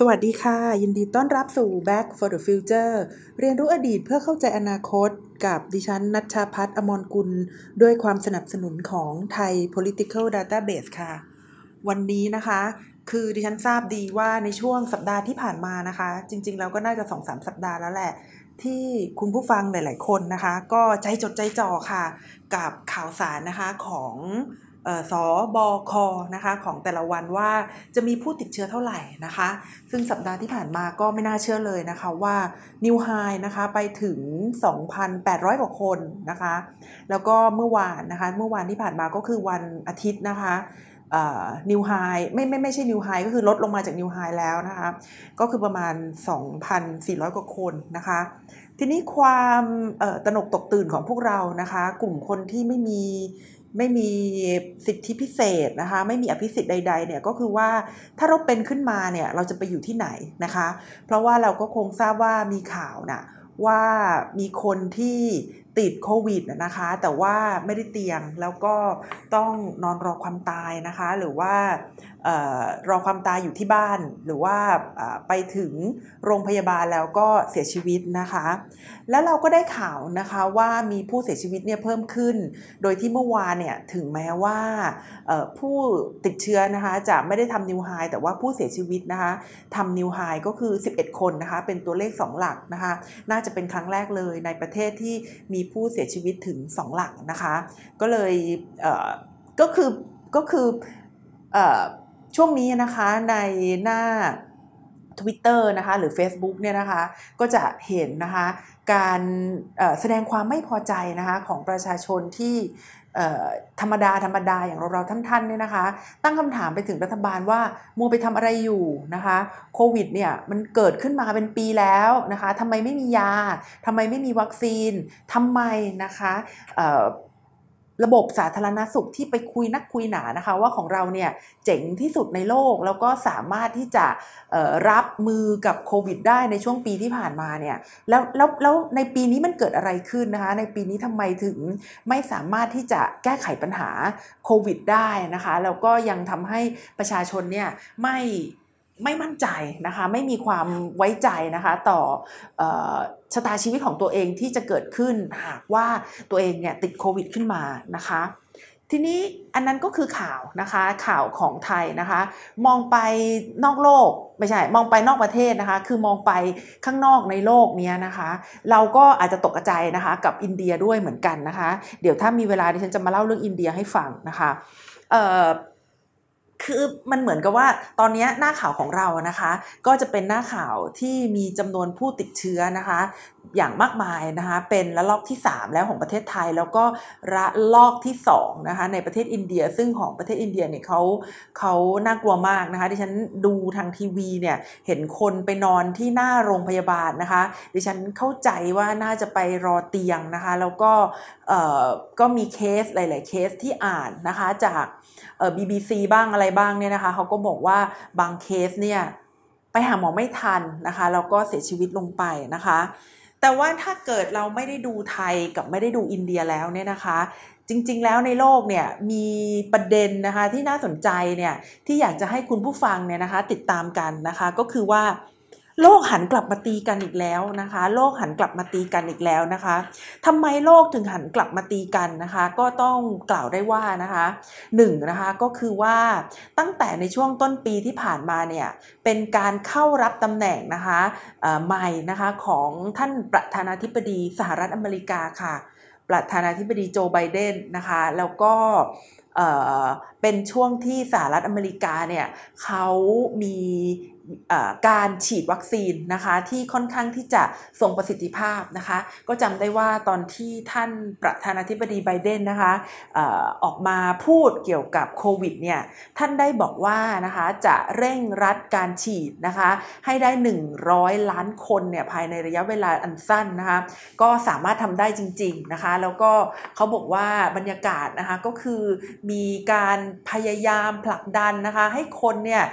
สวัสดีค่ะ ยินดีต้อนรับสู่ Back for the Future เรียนรู้อดีตเพื่อเข้าใจอนาคตกับดิฉันนัชชาพัฒน์อมรกุล ด้วยความสนับสนุนของไทย Political Database ค่ะ วันนี้นะคะ คือดิฉันทราบดีว่าในช่วงสัปดาห์ที่ผ่านมานะคะ จริงๆแล้วก็น่าจะสองสามสัปดาห์แล้วแหละ ที่คุณผู้ฟังหลาย ๆ คนนะคะ ก็ใจจดใจจ่อค่ะ กับข่าวสารนะคะของ สบคนะคะของแต่ละวันว่าจะมีผู้ติดเชื้อเท่าไหร่นะคะ ซึ่งสัปดาห์ที่ผ่านมาก็ไม่น่าเชื่อเลยนะคะว่านิวไฮนะคะไปถึง 2,800 กว่าคนนะคะ แล้วก็เมื่อวานนะคะเมื่อวานที่ผ่านมาก็คือวันอาทิตย์นะคะนิวไฮไม่ไม่ไม่ใช่นิวไฮก็คือลดลงมาจากนิวไฮแล้วนะคะ ก็คือประมาณ 2,400 กว่าคนนะคะ ทีนี้ความตระหนกตกตื่นของพวกเรานะคะ กลุ่มคนที่ไม่มี ไม่มีสิทธิพิเศษนะคะ ไม่มีอภิสิทธิ์ใดๆเนี่ยก็คือว่าถ้าเราเป็นขึ้นมาเนี่ยเราจะไปอยู่ที่ไหนนะคะ เพราะว่าเราก็คงทราบว่ามีข่าวนะว่ามีคนที่ ติดโควิดนะคะ แต่ว่าไม่ได้เตียงแล้วก็ต้องนอนรอความตายนะคะ หรือว่ารอความตายอยู่ที่บ้าน หรือว่าไปถึงโรงพยาบาลแล้วก็เสียชีวิตนะคะ แล้วเราก็ได้ข่าวนะคะว่ามีผู้เสียชีวิตเนี่ยเพิ่มขึ้น โดยที่เมื่อวานเนี่ยถึงแม้ว่าผู้ติดเชื้อนะคะจะไม่ได้ทำนิวไฮแต่ว่าผู้เสียชีวิตนะคะทำนิวไฮก็คือ 11 คนนะคะเป็นตัวเลข 2 หลักนะคะ น่าจะเป็นครั้งแรกเลยในประเทศที่มีผู้เสียชีวิตถึง 2 หลังนะคะ ก็เลยก็คือก็คือช่วงนี้นะคะในหน้า Twitter นะคะหรือ Facebook เนี่ยนะคะก็จะเห็นนะคะการแสดงความไม่พอใจนะคะของประชาชนที่ ธรรมดาธรรมดาอย่างเราเราท่านๆเนี่ยนะคะ ตั้งคำถามไปถึงรัฐบาลว่ามัวไปทำอะไรอยู่นะคะโควิดเนี่ยมันเกิดขึ้นมาเป็นปีแล้วนะคะทำไมไม่มียาทำไมไม่มีวัคซีนทำไมนะคะ ระบบสาธารณสุขที่ไปคุยนักคุยหนานะคะ ว่าของเราเนี่ยเจ๋งที่สุดในโลกแล้วก็สามารถที่จะรับมือกับโควิดได้ในช่วงปีที่ผ่านมาเนี่ยแล้วแล้วแล้วในปีนี้มันเกิดอะไรขึ้นนะคะ ในปีนี้ทำไมถึงไม่สามารถที่จะแก้ไขปัญหาโควิดได้นะคะแล้วก็ยังทำให้ประชาชนเนี่ยไม่ ไม่มั่นใจนะคะไม่มีความไว้ใจนะคะต่อชะตาชีวิตของตัวเองที่จะเกิดขึ้นหากว่าตัวเองเนี่ยติดโควิดขึ้นมานะคะทีนี้อันนั้นก็คือข่าวนะคะข่าวของไทยนะคะ มองไปนอกโลกไม่ใช่มองไปนอกประเทศนะคะ คือมองไปข้างนอกในโลกนี้นะคะ เราก็อาจจะตกใจนะคะกับอินเดียด้วยเหมือนกันนะคะ เดี๋ยวถ้ามีเวลาดิฉันจะมาเล่าเรื่องอินเดียให้ฟังนะคะ คือมันเหมือนกับว่าตอนนี้หน้าข่าวของเรานะคะ ก็จะเป็นหน้าข่าวที่มีจำนวนผู้ติดเชื้อนะคะ อย่างมากมายนะคะเป็นระลอกที่ 3 แล้วของประเทศไทย แล้วก็ระลอกที่2นะคะในประเทศอินเดีย ซึ่งของประเทศอินเดียเนี่ยเขาเขาน่ากลัวมากนะคะ ดิฉันดูทางทีวีเนี่ยเห็นคนไปนอนที่หน้าโรงพยาบาลนะคะ ดิฉันเข้าใจว่าน่าจะไปรอเตียงนะคะ แล้วก็เอ่อก็มีเคสหลาย ๆ เคสที่อ่านนะคะจาก เอ่อ BBC บ้างอะไรบ้างเนี่ยนะคะเขาก็บอกว่าบางเคสเนี่ยไปหาหมอไม่ทันนะคะแล้วก็เสียชีวิตลงไปนะคะ แต่ว่าถ้าเกิดเราไม่ได้ดูไทยกับไม่ได้ดูอินเดียแล้วเนี่ยนะคะ จริงๆแล้วในโลกเนี่ยมีประเด็นนะคะที่น่าสนใจเนี่ยที่อยากจะให้คุณผู้ฟังเนี่ยนะคะติดตามกันนะคะก็คือว่า โลกหันกลับมาตีกันอีกแล้วนะคะ โลกหันกลับมาตีกันอีกแล้วนะคะทำไมโลกถึงหันกลับมาตีกันนะคะ ก็ต้องกล่าวได้ว่านะคะหนึ่งนะคะก็คือว่าตั้งแต่ในช่วงต้นปีที่ผ่านมาเนี่ยเป็นการเข้ารับตำแหน่งนะคะใหม่นะคะของท่านประธานาธิบดีสหรัฐอเมริกาค่ะ ประธานาธิบดีโจไบเดนนะคะแล้วก็เป็นช่วงที่สหรัฐอเมริกาเนี่ยเขามี การฉีดวัคซีนนะคะที่ค่อนข้างที่จะทรงประสิทธิภาพนะคะ ก็จำได้ว่าตอนที่ท่านประธานาธิบดีไบเดนนะคะออกมาพูดเกี่ยวกับโควิดเนี่ยท่านได้บอกว่านะคะจะเร่งรัดการฉีดนะคะให้ได้ 100 ล้านคนเนี่ยภายในระยะเวลาอันสั้นนะคะก็สามารถทำได้จริงๆนะคะแล้วก็เขาบอกว่าบรรยากาศนะคะก็คือมีการพยายามผลักดันนะคะให้คนเนี่ย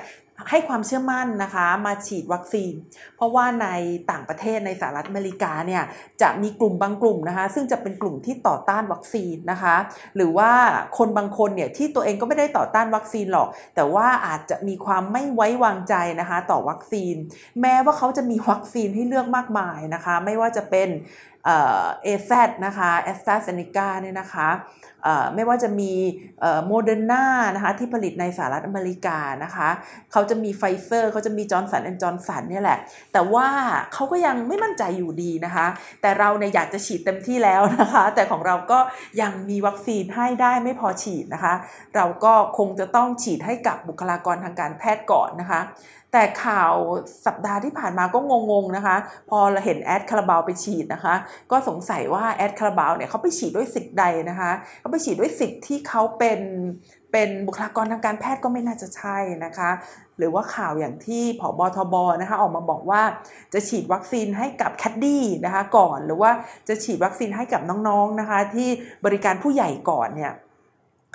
ให้ความเชื่อมั่นนะคะมาฉีดวัคซีน เพราะว่าในต่างประเทศในสหรัฐอเมริกาเนี่ยจะมีกลุ่มบางกลุ่มนะคะ ซึ่งจะเป็นกลุ่มที่ต่อต้านวัคซีนนะคะ หรือว่าคนบางคนเนี่ยที่ตัวเองก็ไม่ได้ต่อต้านวัคซีนหรอก แต่ว่าอาจจะมีความไม่ไว้วางใจนะคะ ต่อวัคซีน แม้ว่าเขาจะมีวัคซีนให้เลือกมากมายนะคะ ไม่ว่าจะเป็น เอแซนะคะแอสตราเซเนกาเนี่ยนะคะไม่ว่าจะมีโมเดอร์นานะคะที่ผลิตในสหรัฐอเมริกานะคะเขาจะมีไฟเซอร์เขาจะมีจอร์นสันแอนด์จอร์นสันเนี่ยแหละ แต่ว่าเขาก็ยังไม่มั่นใจอยู่ดีนะคะ แต่เราเนี่ยอยากจะฉีดเต็มที่แล้วนะคะ แต่ของเราก็ยังมีวัคซีนให้ได้ไม่พอฉีดนะคะ เราก็คงจะต้องฉีดให้กับบุคลากรทางการแพทย์ก่อนนะคะ แต่ข่าวสัปดาห์ที่ผ่านมาก็งงๆนะคะ พอเราเห็นแอดคาราบาวไปฉีดนะคะ ก็สงสัยว่าแอดคาราบาวเนี่ยเขาไปฉีดด้วยสิทธิ์ใดนะคะเขาไปฉีดด้วยสิทธิ์ที่เขาเป็นเป็นบุคลากรทางการแพทย์ก็ไม่น่าจะใช่นะคะ หรือว่าข่าวอย่างที่ผอบอทบนะคะออกมาบอกว่าจะฉีดวัคซีนให้กับแคดดี้นะคะก่อนหรือว่าจะฉีดวัคซีนให้กับน้องๆนะคะ ที่บริการผู้ใหญ่ก่อนเนี่ย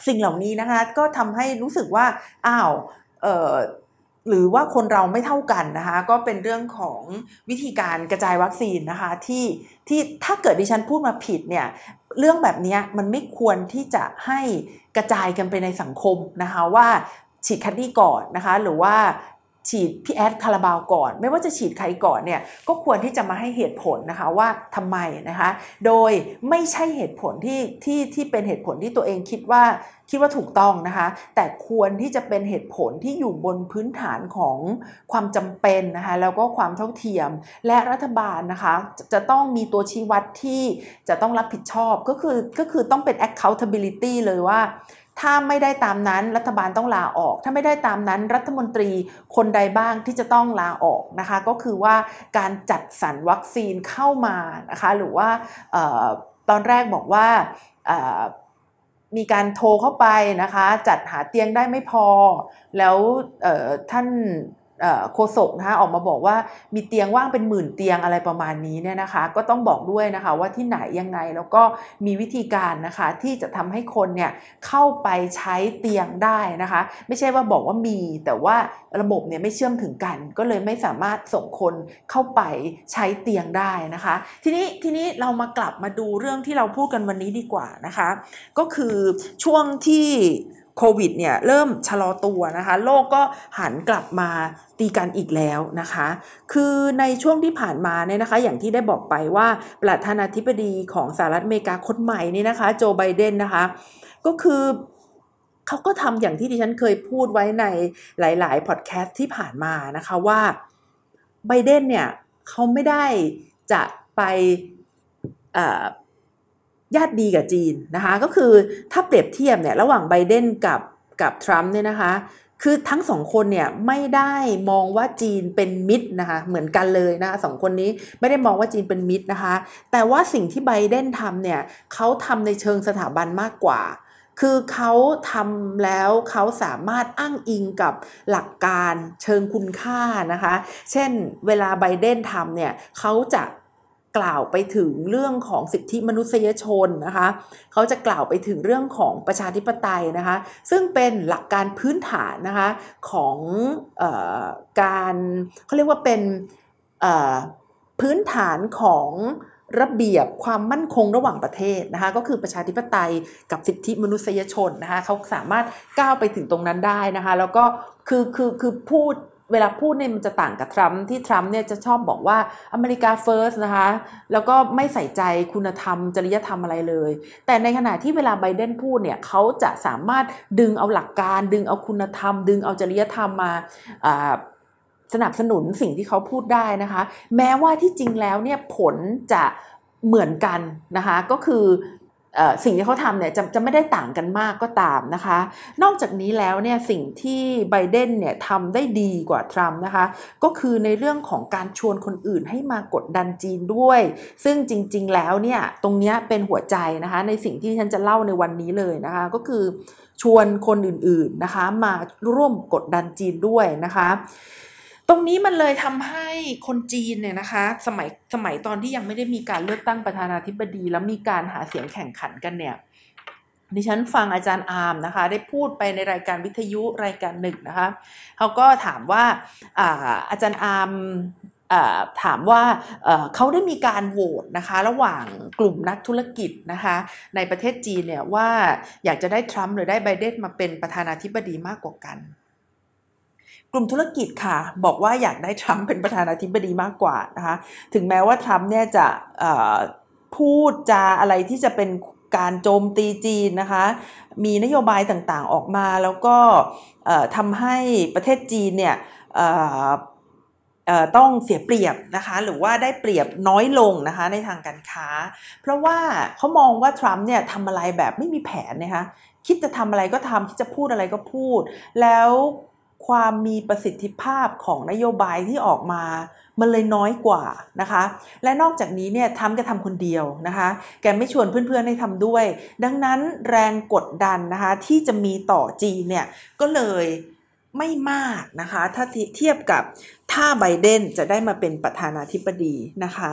สิ่งเหล่านี้นะคะก็ทำให้รู้สึกว่าอ้าวเออ หรือว่าคนเราไม่เท่ากันนะคะ ก็เป็นเรื่องของวิธีการกระจายวัคซีนนะคะที่ที่ถ้าเกิดดิฉันพูดมาผิดเนี่ยเรื่องแบบนี้มันไม่ควรที่จะให้กระจายกันไปในสังคมนะคะว่าฉีดแคดดี้ก่อนนะคะ หรือว่า ฉีดพี่แอดคาราบาวก่อน ไม่ว่าจะฉีดใครก่อนเนี่ยก็ควรที่จะมาให้เหตุผลนะคะว่าทำไมนะคะ โดยไม่ใช่เหตุผลที่ที่ที่เป็นเหตุผลที่ตัวเองคิดว่าคิดว่าถูกต้องนะคะ แต่ควรที่จะเป็นเหตุผลที่อยู่บนพื้นฐานของความจำเป็นนะคะแล้วก็ความเท่าเทียม และรัฐบาลนะคะจะต้องมีตัวชี้วัดที่จะต้องรับผิดชอบก็คือก็คือต้องเป็น accountability เลยว่า ถ้าไม่ได้ตามนั้นรัฐบาลต้องลาออก ถ้าไม่ได้ตามนั้นรัฐมนตรีคนใดบ้างที่จะต้องลาออกนะคะ ก็คือว่าการจัดสรรวัคซีนเข้ามานะคะหรือว่าตอนแรกบอกว่ามีการโทรเข้าไปนะคะ จัดหาเตียงได้ไม่พอ แล้วท่าน โฆษกนะคะออกมาบอกว่ามีเตียงว่างเป็นหมื่นเตียงอะไรประมาณนี้เนี่ยนะคะ ก็ต้องบอกด้วยนะคะว่าที่ไหนยังไงแล้วก็มีวิธีการนะคะ ที่จะทำให้คนเนี่ยเข้าไปใช้เตียงได้นะคะ ไม่ใช่ว่าบอกว่ามี แต่ว่าระบบเนี่ยไม่เชื่อมถึงกัน ก็เลยไม่สามารถส่งคนเข้าไปใช้เตียงได้นะคะ ทีนี้ทีนี้เรามากลับมาดูเรื่องที่เราพูดกันวันนี้ดีกว่านะคะ ก็คือช่วงที่ โควิดเนี่ยเริ่มชะลอตัวนะคะ โลกก็หันกลับมาตีกันอีกแล้วนะคะ คือในช่วงที่ผ่านมาเนี่ยนะคะ อย่างที่ได้บอกไปว่าประธานาธิบดีของสหรัฐอเมริกาคนใหม่นี่นะคะ โจไบเดนนะคะ ก็คือเขาก็ทำอย่างที่ดิฉันเคยพูดไว้ในหลาย ๆ พอดแคสต์ที่ผ่านมานะคะว่าไบเดนเนี่ยเขาไม่ได้จะไป ญาติดีกับจีนนะคะก็คือถ้าเปรียบเทียบเนี่ยระหว่างไบเดนกับกับทรัมป์เนี่ยนะคะคือทั้งสองคนเนี่ยไม่ได้มองว่าจีนเป็นมิตรนะคะเหมือนกันเลยนะะสองคนนี้ไม่ได้มองว่าจีนเป็นมิตรนะคะ แต่ว่าสิ่งที่ไบเดนทำเนี่ยเขาทำในเชิงสถาบันมากกว่า คือเขาทำแล้วเขาสามารถอ้างอิงกับหลักการเชิงคุณค่านะคะ เช่นเวลาไบเดนทำเนี่ยเขาจะ กล่าวไปถึงเรื่องของสิทธิมนุษยชนนะคะ เขาจะกล่าวไปถึงเรื่องของประชาธิปไตยนะคะ ซึ่งเป็นหลักการพื้นฐานนะคะของออการเขาเรียกว่าเป็นพื้นฐานของระเบียบความมั่นคงระหว่างประเทศนะคะก็คือประชาธิปไตยกับสิทธิมนุษยชนนะคะเขาสามารถก้าวไปถึงตรงนั้นได้นะคะแล้วก็คือคือคือพูด เวลาพูดเนี่ยมันจะต่างกับทรัมป์ที่ทรัมป์เนี่ยจะชอบบอกว่าอเมริกาเฟิร์สนะคะ แล้วก็ไม่ใส่ใจคุณธรรม จริยธรรมอะไรเลย แต่ในขณะที่เวลาไบเดนพูดเนี่ยเขาจะสามารถดึงเอาหลักการ ดึงเอาคุณธรรม ดึงเอาจริยธรรมมาสนับสนุนสิ่งที่เขาพูดได้นะคะ แม้ว่าที่จริงแล้วเนี่ยผลจะเหมือนกันนะคะ ก็คือ สิ่งที่เขาทำเนี่ยจะจะไม่ได้ต่างกันมากก็ตามนะคะ นอกจากนี้แล้วเนี่ยสิ่งที่ไบเดนเนี่ยทำได้ดีกว่าทรัมป์นะคะ ก็คือในเรื่องของการชวนคนอื่นให้มากดดันจีนด้วย ซึ่งจริงๆแล้วเนี่ยตรงนี้เป็นหัวใจนะคะในสิ่งที่ฉันจะเล่าในวันนี้เลยนะคะ ก็คือชวนคนอื่นๆนะคะ มาร่วมกดดันจีนด้วยนะคะ ตรงนี้มันเลยทำให้คนจีนเนี่ยนะคะ สมัยสมัยตอนที่ยังไม่ได้มีการเลือกตั้งประธานาธิบดี แล้วมีการหาเสียงแข่งขันกันเนี่ยดิฉันฟังอาจารย์อาร์มนะคะ ได้พูดไปในรายการวิทยุรายการหนึ่งนะคะเขาก็ถามว่าอาอาจารย์อาร์มถามว่าเขาได้มีการโหวตนะคะ ระหว่างกลุ่มนักธุรกิจนะคะ ในประเทศจีนเนี่ยว่าอยากจะได้ทรัมป์หรือได้ไบเดนมาเป็นประธานาธิบดีมากกว่ากัน กลุ่มธุรกิจค่ะ บอกว่าอยากได้ทรัมป์เป็นประธานาธิบดีมากกว่านะคะถึงแม้ว่าทรัมป์เนี่ยจะพูดจาอะไรที่จะเป็นการโจมตีจีนนะคะ มีนโยบายต่างๆออกมาแล้วก็ทำให้ประเทศจีนเนี่ยต้องเสียเปรียบนะคะหรือว่าได้เปรียบน้อยลงนะคะในทางการค้า เพราะว่าเขามองว่าทรัมป์เนี่ยทำอะไรแบบไม่มีแผนนะคะคิดจะทำอะไรก็ทำคิดจะพูดอะไรก็พูด แล้ว ความมีประสิทธิภาพของนโยบายที่ออกมา มันเลยน้อยกว่านะคะ และนอกจากนี้เนี่ยทำจะทำคนเดียวนะคะ แกไม่ชวนเพื่อนๆให้ทำด้วย ดังนั้นแรงกดดันนะคะที่จะมีต่อจีนเนี่ยก็เลยไม่มากนะคะ ถ้าเทียบกับถ้าไบเดนจะได้มาเป็นประธานาธิบดีนะคะ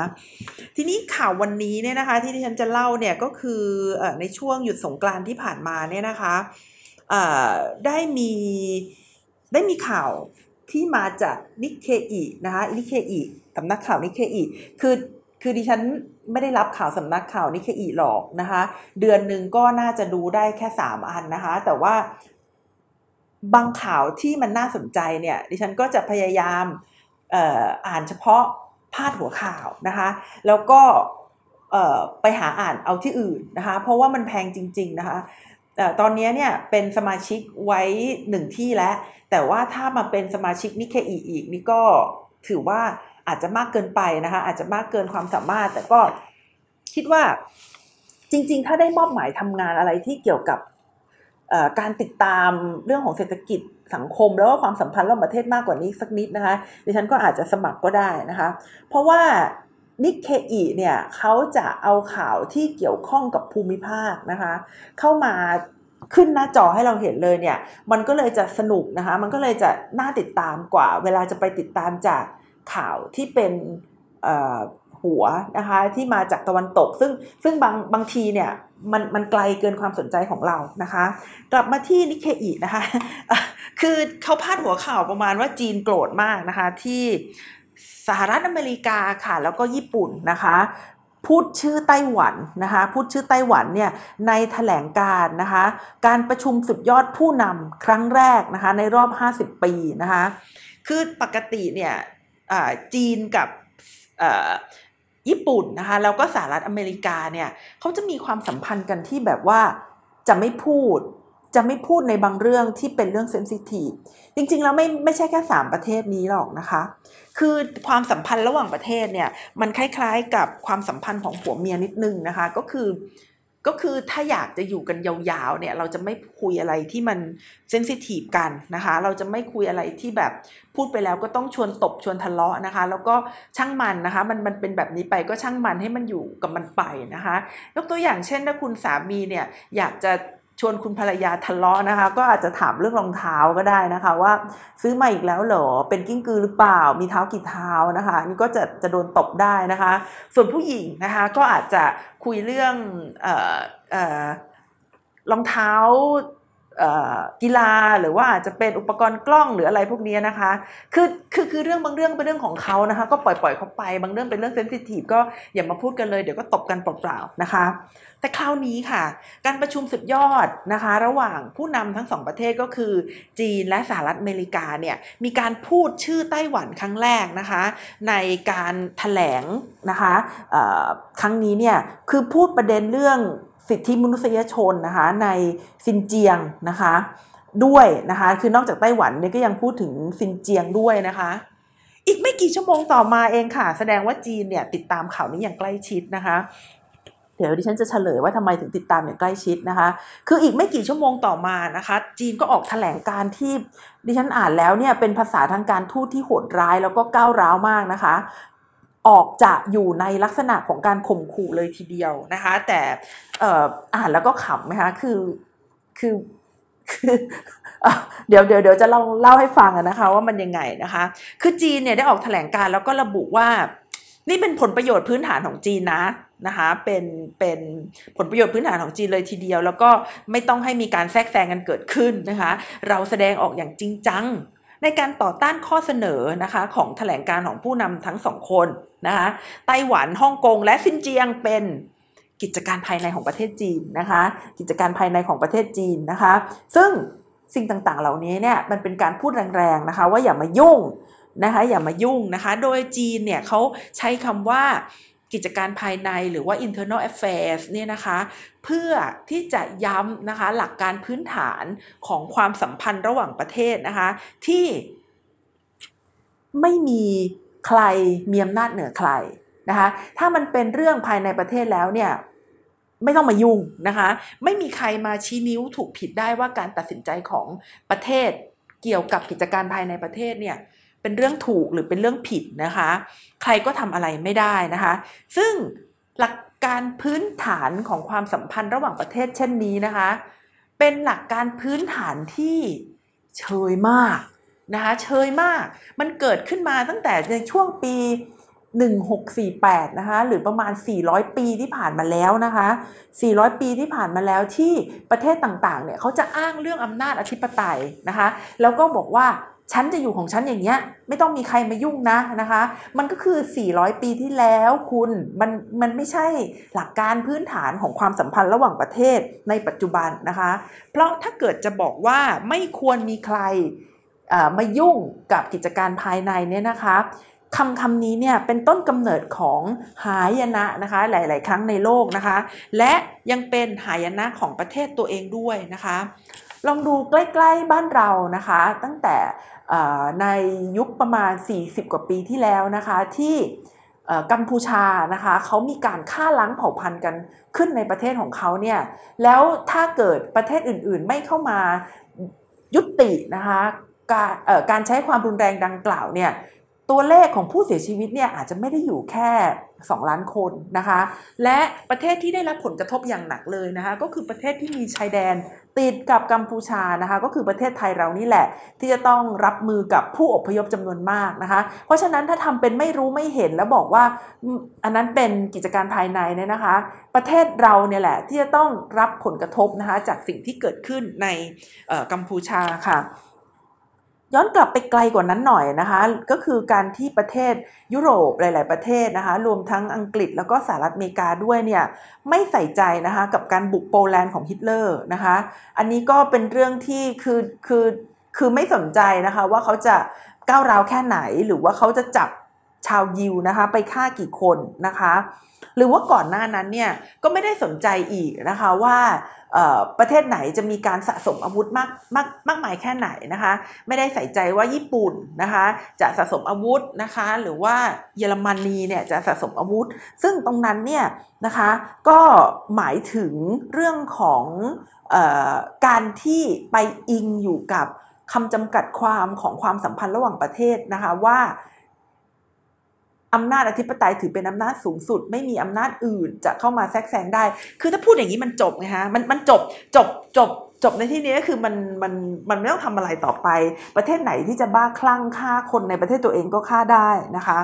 ทีนี้ข่าววันนี้เนี่ยนะคะ ที่ที่ฉันจะเล่าเนี่ยก็คือในช่วงหยุดสงกรานที่ผ่านมาเนี่ยนะคะได้มี ได้มีข่าวที่มาจากนิเคอีนะคะนิเคอีสำนักข่าวนิเคอีคือคือดิฉันไม่ได้รับข่าวสำนักข่าวนิเคอีหรอกนะคะ เดือนหนึ่งก็น่าจะดูได้แค่สามอันนะคะ แต่ว่าบางข่าวที่มันน่าสนใจเนี่ยดิฉันก็จะพยายามอ่านเฉพาะพาดหัวข่าวนะคะ แล้วก็ไปหาอ่านเอาที่อื่นนะคะ เพราะว่ามันแพงจริง ๆ นะคะ ตอนนี้เนี่ยเป็นสมาชิกไว้หนึ่งที่แล้ว แต่ว่าถ้ามาเป็นสมาชิกนิเคอีอีกนี่ก็ถือว่าอาจจะมากเกินไปนะคะ อาจจะมากเกินความสามารถ แต่ก็คิดว่าจริง ๆ ถ้าได้มอบหมายทำงานอะไรที่เกี่ยวกับการติดตามเรื่องของเศรษฐกิจสังคม แล้วก็ความสัมพันธ์ระหว่างประเทศมากกว่านี้สักนิดนะคะดิฉันก็อาจจะสมัครก็ได้นะคะ เพราะว่า นิกเคอีเนี่ยเขาจะเอาข่าวที่เกี่ยวข้องกับภูมิภาคนะคะ เข้ามาขึ้นหน้าจอให้เราเห็นเลยเนี่ย มันก็เลยจะสนุกนะคะ มันก็เลยจะน่าติดตามกว่า เวลาจะไปติดตามจากข่าวที่เป็นหัวนะคะที่มาจากตะวันตก ซึ่งซึ่งบางบางทีเนี่ยมันมันไกลเกินความสนใจของเรานะคะ กลับมาที่นิเคอีนะคะ คือเขาพาดหัวข่าวประมาณว่าจีนโกรธมากนะคะที่ สหรัฐอเมริกาค่ะ แล้วก็ญี่ปุ่นนะคะพูดชื่อไต้หวันนะคะพูดชื่อไต้หวันเนี่ยในถแถลงการนะคะการประชุมสุดยอดผู้นำครั้งแรกนะคะในรอบ 50 ปีนะคะคือปกติเนี่ยจีนกับญี่ปุ่นนะคะแล้วก็สหรัฐอเมริกาเนี่ยเขาจะมีความสัมพันธ์กันที่แบบว่าจะไม่พูด จะไม่พูดในบางเรื่องที่เป็นเรื่องเซนซิทีฟจริงๆ แล้วไม่ไม่ใช่แค่ 3 ประเทศนี้หรอกนะคะ คือความสัมพันธ์ระหว่างประเทศเนี่ยมันคล้ายๆกับความสัมพันธ์ของผัวเมียนิดนึงนะคะ ก็คือก็คือถ้าอยากจะอยู่กันยาวๆเนี่ยเราจะไม่คุยอะไรที่มันเซนซิทีฟกันนะคะ เราจะไม่คุยอะไรที่แบบพูดไปแล้วก็ต้องชวนตบชวนทะเลาะนะคะ แล้วก็ช่างมันนะคะ มันมันเป็นแบบนี้ไปก็ช่างมันให้มันอยู่กับมันไปนะคะ ยกตัวอย่างเช่นถ้าคุณสามีเนี่ยอยากจะ ชวนคุณภรรยาทะเลาะนะคะ ก็อาจจะถามเรื่องรองเท้าก็ได้นะคะ ว่าซื้อมาอีกแล้วเหรอเป็นกิ้งกือหรือเปล่า มีเท้ากี่เท้านะคะนี่ก็จะจะโดนตบได้นะคะ ส่วนผู้หญิงนะคะก็อาจจะคุยเรื่องออออรองเท้า กีฬาหรือว่าจะเป็นอุปกรณ์กล้องหรืออะไรพวกนี้นะคะคือคือคือเรื่องบางเรื่องเป็นเรื่องของเขานะคะ ก็ปล่อยปล่อยเขาไปบางเรื่องเป็นเรื่องเซนซิทีฟก็อย่ามาพูดกันเลยเดี๋ยวก็ตบกันเปล่าๆนะคะ แต่คราวนี้ค่ะ การประชุมสุดยอดนะคะ ระหว่างผู้นำทั้งสองประเทศก็คือ จีนและสหรัฐอเมริกาเนี่ยมีการพูดชื่อไต้หวันครั้งแรกนะคะ ในการถแถลงนะคะครั้งนี้เนี่ยคือพูดประเด็นเรื่อง สิทธิมนุษยชนนะคะในซินเจียงนะคะด้วยนะคะคือนอกจากไต้หวันเนี่ยก็ยังพูดถึงซินเจียงด้วยนะคะ อีกไม่กี่ชั่วโมงต่อมาเองค่ะ แสดงว่าจีนเนี่ยติดตามข่าวนี้อย่างใกล้ชิดนะคะเดี๋ยวดิฉันจะเฉลยว่าทำไมถึงติดตามอย่างใกล้ชิดนะคะ คืออีกไม่กี่ชั่วโมงต่อมานะคะ จีนก็ออกแถลงการที่ดิฉันอ่านแล้วเนี่ยเป็นภาษาทางการทูตที่โหดร้ายแล้วก็ก้าวร้าวมากนะคะ ออกจะอยู่ในลักษณะของการข่มขู่เลยทีเดียวนะคะ แต่อ่านแล้วก็ขำไหมคะคือคือเดี๋ยวเดี๋ยวเดี๋ยวจะลองเล่าให้ฟังนะคะว่ามันยังไงนะคะ คือจีนเนี่ยได้ออกแถลงการแล้วก็ระบุว่า นี่เป็นผลประโยชน์พื้นฐานของจีนนะนะคะเป็นเป็นผลประโยชน์พื้นฐานของจีนเลยทีเดียว แล้วก็ไม่ต้องให้มีการแทรกแซงกันเกิดขึ้นนะคะ เราแสดงออกอย่างจริงจัง ในการต่อต้านข้อเสนอนะคะของแถลงการของผู้นำทั้งสองคนนะคะไต้หวันฮ่องกงและซินเจียงเป็นกิจการภายในของประเทศจีนนะคะ กิจการภายในของประเทศจีนนะคะ ซึ่งสิ่งต่างๆ เหล่านี้เนี่ยมันเป็นการพูดแรงๆนะคะว่าอย่ามายุ่งนะคะอย่ามายุ่งนะคะ โดยจีนเนี่ยเขาใช้คำว่า กิจการภายในหรือว่า internal affairs เนี่ยนะคะ เพื่อที่จะย้ำนะคะหลักการพื้นฐานของความสัมพันธ์ระหว่างประเทศนะคะ ที่ไม่มีใครมีอำนาจเหนือใครนะคะถ้ามันเป็นเรื่องภายในประเทศแล้วเนี่ยไม่ต้องมายุ่งนะคะ ไม่มีใครมาชี้นิ้วถูกผิดได้ว่าการตัดสินใจของประเทศเกี่ยวกับกิจการภายในประเทศเนี่ย เป็นเรื่องถูกหรือเป็นเรื่องผิดนะคะ ใครก็ทำอะไรไม่ได้นะคะ ซึ่งหลักการพื้นฐานของความสัมพันธ์ระหว่างประเทศเช่นนี้นะคะ เป็นหลักการพื้นฐานที่เชยมากนะคะเชยมาก มันเกิดขึ้นมาตั้งแต่ในช่วงปี 1648 นะคะ หรือประมาณ 400 ปีที่ผ่านมาแล้วนะคะ 400 ปีที่ผ่านมาแล้วที่ประเทศต่างๆ เนี่ยเขาจะอ้างเรื่องอำนาจอธิปไตยนะคะ แล้วก็บอกว่า ฉันจะอยู่ของฉันอย่างเงี้ยไม่ต้องมีใครมายุ่งนะนะคะ มันก็คือ 400 ปีที่แล้วคุณมันมันไม่ใช่หลักการพื้นฐานของความสัมพันธ์ระหว่างประเทศในปัจจุบันนะคะ เพราะถ้าเกิดจะบอกว่าไม่ควรมีใครมายุ่งกับกิจการภายในเนี่ยนะคะคำคำนี้เนี่ยเป็นต้นกำเนิดของหายนะนะคะหลาย ๆ ครั้งในโลกนะคะ และยังเป็นหายนะของประเทศตัวเองด้วยนะคะลองดูใกล้ ๆ บ้านเรานะคะ ตั้งแต่ ในยุคประมาณ 40 กว่าปีที่แล้วนะคะที่กัมพูชานะคะเขามีการฆ่าล้างเผ่าพันธุ์กันขึ้นในประเทศของเขาเนี่ยแล้วถ้าเกิดประเทศอื่นๆไม่เข้ามายุตินะคะการการใช้ความรุนแรงดังกล่าวเนี่ยตัวเลขของผู้เสียชีวิตเนี่ยอาจจะไม่ได้อยู่แค่ 2 ล้านคนนะคะ และประเทศที่ได้รับผลกระทบอย่างหนักเลยนะคะก็คือประเทศที่มีชายแดน ติดกับกัมพูชานะคะ ก็คือประเทศไทยเรานี่แหละ ที่จะต้องรับมือกับผู้อพยพจำนวนมากนะคะ เพราะฉะนั้นถ้าทำเป็นไม่รู้ไม่เห็นแล้วบอกว่าอันนั้นเป็นกิจการภายในเนี่ยนะคะ ประเทศเราเนี่ยแหละที่จะต้องรับผลกระทบนะคะจากสิ่งที่เกิดขึ้นในกัมพูชาค่ะ ย้อนกลับไปไกลกว่านั้นหน่อยนะคะ ก็คือการที่ประเทศยุโรปหลาย ๆ ประเทศนะคะ รวมทั้งอังกฤษแล้วก็สหรัฐอเมริกาด้วยเนี่ยไม่ใส่ใจนะคะกับการบุกโปแลนด์ของฮิตเลอร์นะคะ อันนี้ก็เป็นเรื่องที่คือคือคือไม่สนใจนะคะว่าเขาจะก้าวร้าวแค่ไหนหรือว่าเขาจะจับ ชาวยิวนะคะไปฆ่ากี่คนนะคะ หรือว่าก่อนหน้านั้นเนี่ยก็ไม่ได้สนใจอีกนะคะว่าประเทศไหนจะมีการสะสมอาวุธมากมากมากมายแค่ไหนนะคะ ไม่ได้ใส่ใจว่าญี่ปุ่นนะคะจะสะสมอาวุธนะคะ หรือว่าเยอรมนีเนี่ยจะสะสมอาวุธ ซึ่งตรงนั้นเนี่ยนะคะก็หมายถึงเรื่องของอการที่ไปอิงอยู่กับคำจำกัดความของความสัมพันธ์ระหว่างประเทศนะคะว่า อำนาจอธิปไตยถือเป็นอำนาจสูงสุด ไม่มีอำนาจอื่นจะเข้ามาแทรกแซงได้ คือถ้าพูดอย่างนี้มันจบไงฮะมันมันจบจบจบจบในที่นี้ก็คือมันมันมันไม่ต้องทำอะไรต่อไป ประเทศไหนที่จะบ้าคลั่งฆ่าคนในประเทศตัวเองก็ฆ่าได้นะคะ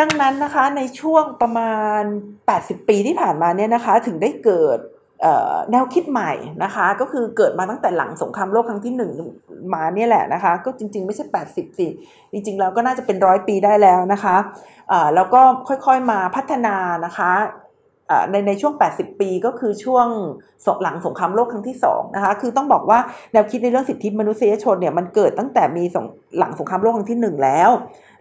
ดังนั้นนะคะในช่วงประมาณ 80 ปีที่ผ่านมาเนี่ยนะคะ ถึงได้เกิด แนวคิดใหม่นะคะ ก็คือเกิดมาตั้งแต่หลังสงครามโลกครั้งที่หนึ่งมาเนี่ยแหละนะคะ ก็จริง ๆ ไม่ใช่ 80สิจริงๆแล้วก็น่าจะเป็นร้อยปีได้แล้วนะคะแล้วก็ค่อยๆมาพัฒนานะคะ ในในช่วง 80 ปีก็คือช่วงหลังสงครามโลกครั้งที่2นะคะคือต้องบอกว่าแนวคิดในเรื่องสิทธิมนุษยชนเนี่ยมันเกิดตั้งแต่มีหลังสงครามโลกครั้งที่ 1 แล้ว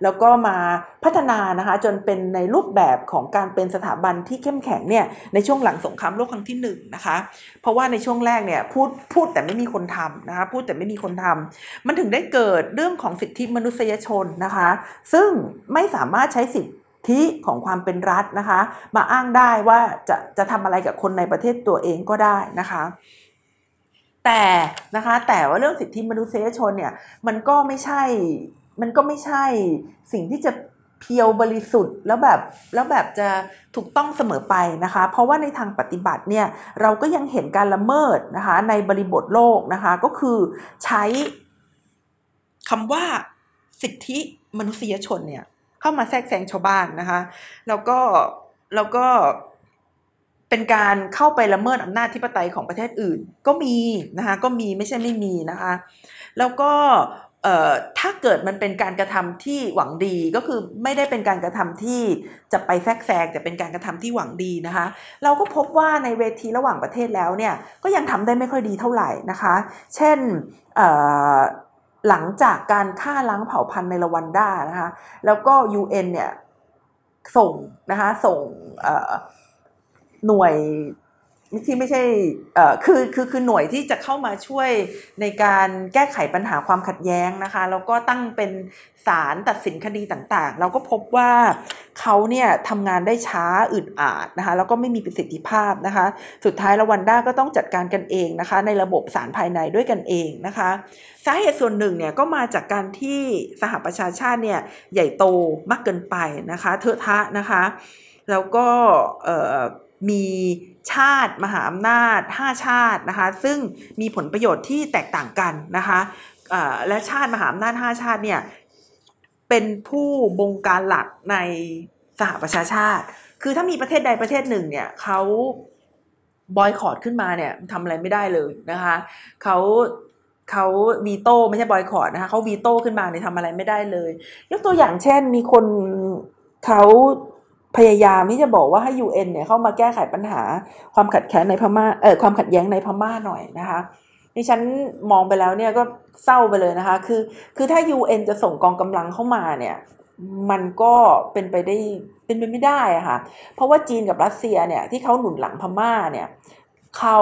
แล้วก็มาพัฒนานะคะจนเป็นในรูปแบบของการเป็นสถาบันที่เข้มแข็งเนี่ยในช่วงหลังสงครามโลกครั้งที่1นนะคะเพราะว่าในช่วงแรกเนี่ยพูดพูดแต่ไม่มีคนทำนะคะพูดแต่ไม่มีคนทำมันถึงได้เกิดเรื่องของสิทธิมนุษยชนนะคะ ซึ่งไม่สามารถใช้สิทธิ ของความเป็นรัฐนะคะ มาอ้างได้ว่าจะจะทำอะไรกับคนในประเทศตัวเองก็ได้นะคะแต่นะคะแต่ว่าเรื่องสิทธิมนุษยชนเนี่ยมันก็ไม่ใช่มันก็ไม่ใช่สิ่งที่จะเพียวบริสุทธิ์แล้วแบบแล้วแบบจะถูกต้องเสมอไปนะคะ เพราะว่าในทางปฏิบัติเนี่ยเราก็ยังเห็นการละเมิดนะคะในบริบทโลกนะคะก็คือใช้คำว่าสิทธิมนุษยชนเนี่ย เข้ามาแทรกแซงชาวบ้านนะคะ แล้วก็แล้วก็เป็นการเข้าไปละเมิดอำนาจธิปไตยของประเทศอื่น ก็มีนะคะก็มีไม่ใช่ไม่มีนะคะ แล้วก็ถ้าเกิดมันเป็นการกระทำที่หวังดีก็คือไม่ได้เป็นการกระทำที่จะไปแทรกแซงแต่เป็นการกระทำที่หวังดีนะคะ เราก็พบว่าในเวทีระหว่างประเทศแล้วเนี่ยก็ยังทำได้ไม่ค่อยดีเท่าไหร่นะคะ เช่น หลังจากการฆ่าล้างเผ่าพันธุ์ในรวันด้านะคะแล้วก็ UN เนี่ยส่งนะคะส่งหน่วย ที่ไม่ใช่เอ่อคือคือคือหน่วยที่จะเข้ามาช่วยในการแก้ไขปัญหาความขัดแย้งนะคะ แล้วก็ตั้งเป็นศาลตัดสินคดีต่างๆ เราก็พบว่าเขาเนี่ยทำงานได้ช้าอึดอาดนะคะ แล้วก็ไม่มีประสิทธิภาพนะคะ สุดท้ายละวันด้าก็ต้องจัดการกันเองนะคะ ในระบบศาลภายในด้วยกันเองนะคะสาเหตุส่วนหนึ่งเนี่ยก็มาจากการที่สหประชาชาติเนี่ยใหญ่โตมากเกินไปนะคะเทอะทะนะคะ แล้วก็ มีชาติมหาอำนาจ 5 ชาตินะคะซึ่งมีผลประโยชน์ที่แตกต่างกันนะคะและชาติมหาอำนาจ 5 ชาติเนี่ยเป็นผู้บงการหลักในสหประชาชาติ คือถ้ามีประเทศใดประเทศหนึ่งเนี่ยเขาบอยคอรดขึ้นมาเนี่ยทำอะไรไม่ได้เลยนะคะเขาเขาวีโต้ไม่ใช่บอยคอรดนะคะเขาวีโต้ขึ้นมาเนี่ยทำอะไรไม่ได้เลย ยกตัวอย่างเช่นมีคนเขา พยายามที่จะบอกว่าให้ UN เนี่ยเข้ามาแก้ไขปัญหาความขัดแย้งในพม่าเออความขัดแย้งในพม่าหน่อยนะคะดิฉันมองไปแล้วเนี่ยก็เศร้าไปเลยนะคะ คือคือถ้า UN จะส่งกองกำลังเข้ามาเนี่ยมันก็เป็นไปได้เป็นไปไม่ได้อะค่ะ เพราะว่าจีนกับรัสเซียเนี่ยที่เขาหนุนหลังพม่าเนี่ยเขา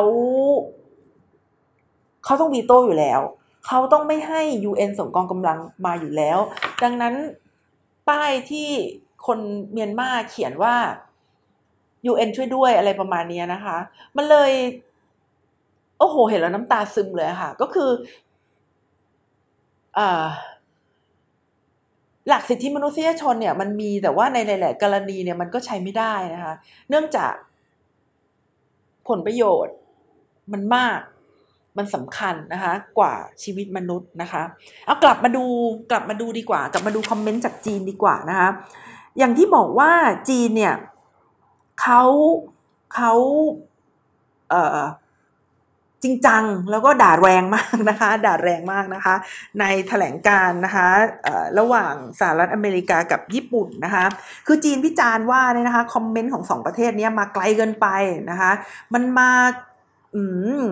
เขาต้องวีโต้อยู่แล้ว เขาต้องไม่ให้ UN ส่งกองกำลังมาอยู่แล้ว ดังนั้นป้ายที่ คนเมียนมาเขียนว่า UN ช่วยด้วยอะไรประมาณนี้นะคะ มันเลย โอ้โห เห็นแล้วน้ำตาซึมเลยค่ะ ก็คืออหลักสิทธิมนุษยชนเนี่ย มันมีแต่ว่าในหลาย ๆ กรณีเนี่ยมันก็ใช้ไม่ได้นะคะ เนื่องจากผลประโยชน์มันมากมันสำคัญนะคะ กว่าชีวิตมนุษย์นะคะ เอากลับมาดูกลับมาดูดีกว่า กลับมาดูคอมเมนต์จากจีนดีกว่านะคะ อย่างที่บอกว่าจีนเนี่ยเขาเขาเอ่อจริงจังแล้วก็ด่าแรงมากนะคะ ด่าแรงมากนะคะ ในแถลงการนะคะระหว่างสหรัฐอเมริกากับญี่ปุ่นนะคะ คือจีนพิจารณ์ว่าเนี่ยนะคะคอมเมนต์ของสองประเทศนี้มาไกลเกินไปนะคะ มันมาอืม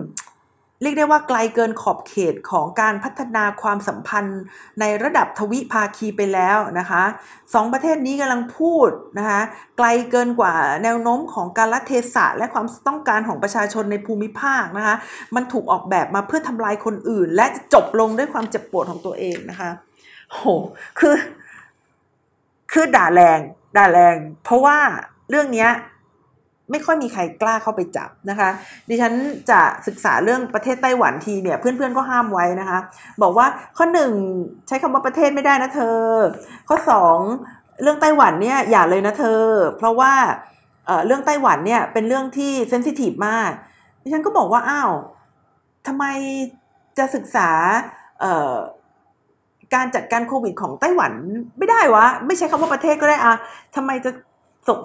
เรียกได้ว่าไกลเกินขอบเขตของการพัฒนาความสัมพันธ์ในระดับทวิภาคีไปแล้วนะคะสองประเทศนี้กำลังพูดนะคะไกลเกินกว่าแนวโน้มของการละเทศะและความต้องการของประชาชนในภูมิภาคนะคะมันถูกออกแบบมาเพื่อทำลายคนอื่น และจะจบลงด้วยความเจ็บปวดของตัวเองนะคะโหคือ คือด่าแรง ด่าแรง เพราะว่าเรื่องนี้ ไม่ค่อยมีใครกล้าเข้าไปจับนะคะ ดิฉันจะศึกษาเรื่องประเทศไต้หวันทีเนี่ยเพื่อนๆก็ห้ามไว้นะคะ บอกว่าข้อหนึ่งใช้คำว่าประเทศไม่ได้นะเธอ ข้อสองเรื่องไต้หวันเนี่ยอย่าเลยนะเธอ เพราะว่าเรื่องไต้หวันเนี่ยเป็นเรื่องที่เซนซิทีฟมาก ดิฉันก็บอกว่าอ้าวทำไมจะศึกษาการจัดการโควิดของไต้หวันไม่ได้วะ ไม่ใช่คำว่าประเทศก็ได้อะทำไมจะ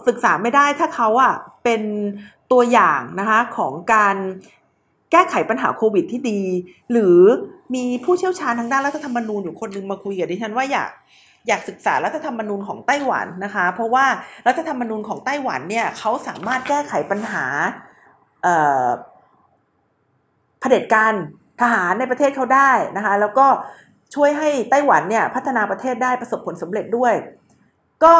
ศึกษาไม่ได้ถ้าเขาอะเป็นตัวอย่างนะคะของการแก้ไขปัญหาโควิดที่ดี หรือมีผู้เชี่ยวชาญทางด้านรัฐธรรมนูญอยู่คนนึงมาคุยกับดิฉันว่าอยากอยากศึกษารัฐธรรมนูญของไต้หวันนะคะ เพราะว่ารัฐธรรมนูญของไต้หวันเนี่ยเขาสามารถแก้ไขปัญหาเผด็จการทหารในประเทศเขาได้นะคะ แล้วก็ช่วยให้ไต้หวันเนี่ยพัฒนาประเทศได้ประสบผลสำเร็จด้วย ก็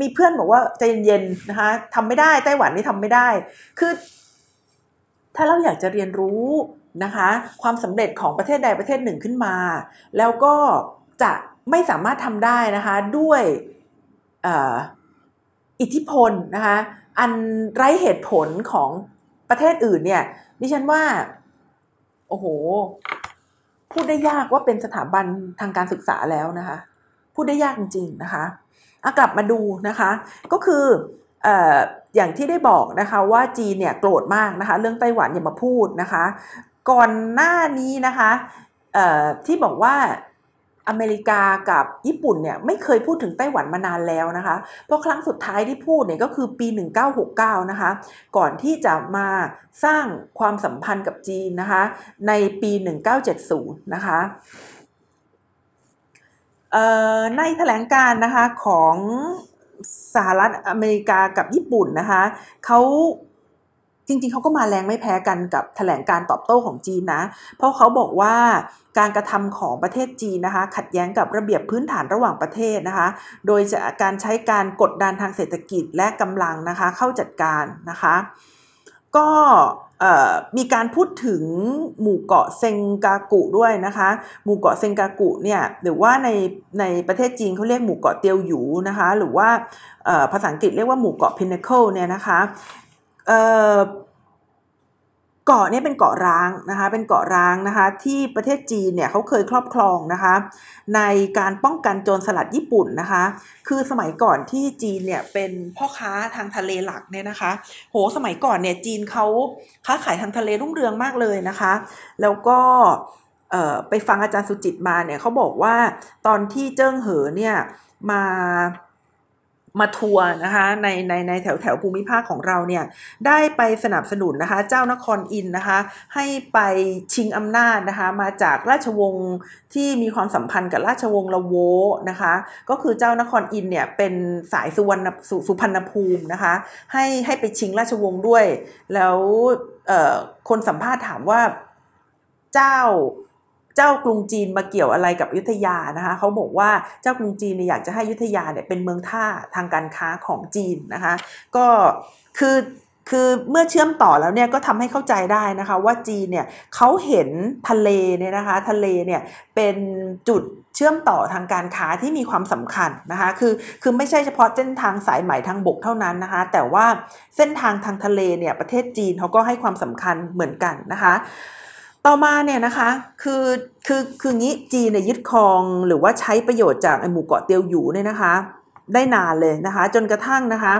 มีเพื่อนบอกว่าใจเย็นๆนะคะทำไม่ได้ไต้หวันนี่ทำไม่ได้ คือถ้าเราอยากจะเรียนรู้นะคะ ความสำเร็จของประเทศใดประเทศหนึ่งขึ้นมา แล้วก็จะไม่สามารถทำได้นะคะด้วยอิทธิพลนะคะอันไร้เหตุผลของประเทศอื่นเนี่ยดิฉันว่า โอ้โห พูดได้ยากว่าเป็นสถาบันทางการศึกษาแล้วนะคะ พูดได้ยากจริงๆนะคะ กลับมาดูนะคะ ก็คือออย่างที่ได้บอกนะคะว่าจีนเนี่ยโกรธมากนะคะ เรื่องไต้หวันอย่ามาพูดนะคะ ก่อนหน้านี้นะคะที่บอกว่าอเมริกากับญี่ปุ่นเนี่ยไม่เคยพูดถึงไต้หวันมานานแล้วนะคะ เพราะครั้งสุดท้ายที่พูดเนี่ยก็คือปี 1969 นะคะ ก่อนที่จะมาสร้างความสัมพันธ์กับจีนนะคะ ในปี 1970 นะคะ ในแถลงการนะคะของสหรัฐอเมริกากับญี่ปุ่นนะคะเขาจริงๆ เขาก็มาแรงไม่แพ้กันกับแถลงการตอบโต้ของจีนนะ เพราะเขาบอกว่าการกระทำของประเทศจีนนะคะ ขัดแย้งกับระเบียบพื้นฐานระหว่างประเทศนะคะ โดยจะการใช้การกดดันทางเศรษฐกิจและกำลังนะคะเข้าจัดการนะคะ ก็มีการพูดถึงหมู่เกาะเซงกากุด้วยนะคะ หมู่เกาะเซงกากุเนี่ยหรือว่าในในประเทศจีนเขาเรียกหมู่เกาะเตียวหยูนะคะ หรือว่าภาษาอังกฤษเรียกว่าหมู่เกาะ Pinnacle เนี่ยนะคะ เกาะนี้เป็นเกาะร้างนะคะ เป็นเกาะร้างนะคะ ที่ประเทศจีนเนี่ยเขาเคยครอบครองนะคะ ในการป้องกันโจรสลัดญี่ปุ่นนะคะ คือสมัยก่อนที่จีนเนี่ยเป็นพ่อค้าทางทะเลหลักเนี่ยนะคะ โหสมัยก่อนเนี่ยจีนเขาค้าขายทางทะเลรุ่งเรืองมากเลยนะคะ แล้วก็ไปฟังอาจารย์สุจิตมาเนี่ยเขาบอกว่าตอนที่เจิ้งเหอเนี่ยมา มาทัวร์นะคะในในในแถวแถวภูมิภาคของเราเนี่ยได้ไปสนับสนุนนะคะเจ้านครอินนะคะให้ไปชิงอำนาจนะคะมาจากราชวงศ์ที่มีความสัมพันธ์กับราชวงศ์ละโวนะคะก็คือเจ้านครอินเนี่ยเป็นสายสุวรรณสสุพรรณภูมินะคะให้ให้ไปชิงราชวงศ์ด้วย แล้วคนสัมภาษณ์ถามว่าเจ้า เจ้ากรุงจีนมาเกี่ยวอะไรกับยุทธยานะคะเขาบอกว่าเจ้ากรุงจีนเนี่ยอยากจะให้ยุทธยาเนี่ยเป็นเมืองท่าทางการค้าของจีนนะคะก็คือคือเมื่อเชื่อมต่อแล้วเนี่ยก็ทำให้เข้าใจได้นะคะ ว่าจีนเนี่ยเขาเห็นทะเลเนี่ยนะคะ ทะเลเนี่ยเป็นจุดเชื่อมต่อทางการค้าที่มีความสำคัญนะคะ คือคือไม่ใช่เฉพาะเส้นทางสายไหมทางบกเท่านั้นนะคะ แต่ว่าเส้นทางทางทะเลเนี่ยประเทศจีนเขาก็ให้ความสำคัญเหมือนกันนะคะ ต่อมาเนี่ยนะคะคือคือคืองี้จีนเนี่ยยึดครองหรือว่าใช้ประโยชน์จากหมู่เกาะเตียวหยูเนี่ยนะคะ ได้นานเลยนะคะ จนกระทั่งนะคะ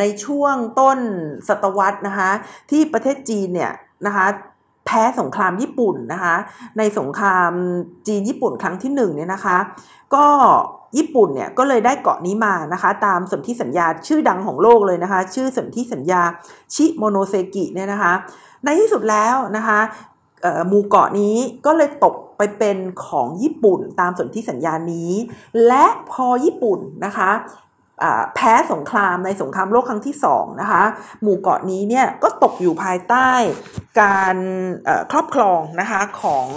ในช่วงต้นศตวรรษนะคะ ที่ประเทศจีนเนี่ยนะคะแพ้สงครามญี่ปุ่นนะคะ ในสงครามจีนญี่ปุ่นครั้งที่หนึ่งเนี่ยนะคะ ก็ญี่ปุ่นเนี่ยก็เลยได้เกาะนี้มานะคะ ตามสนธิสัญญาชื่อดังของโลกเลยนะคะ ชื่อสนธิสัญญาชิโมโนเซกิเนี่ยนะคะ ในที่สุดแล้วนะคะ หมู่เกาะนี้ก็เลยตกไปเป็นของญี่ปุ่นตามสนธิสัญญานี้ และพอญี่ปุ่นนะคะแพ้สงครามในสงครามโลกครั้งที่สองนะคะหมู่เกาะนี้เนี่ยก็ตกอยู่ภายใต้การครอบครองนะคะของ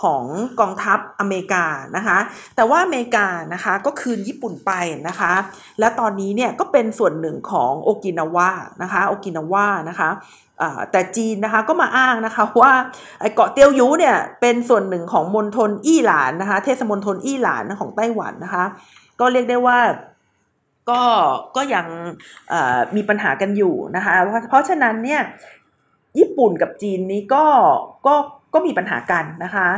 ของกองทัพอเมริกานะคะ แต่ว่าอเมริกานะคะก็คืนญี่ปุ่นไปนะคะ และตอนนี้เนี่ยก็เป็นส่วนหนึ่งของโอกินาวานะคะ โอกินาวานะคะ แต่จีนนะคะก็มาอ้างนะคะว่าเกาะเตียวหยูเนี่ยเป็นส่วนหนึ่งของมณฑลอี้หลานนะคะเทศมณฑลอี้หลานของไต้หวันนะคะ ก็เรียกได้ว่าก็ก็ยังมีปัญหากันอยู่นะคะเพราะเพราะฉะนั้นเนี่ยญี่ปุ่นกับจีนนี้ก็ก็ก็มีปัญหากันนะคะ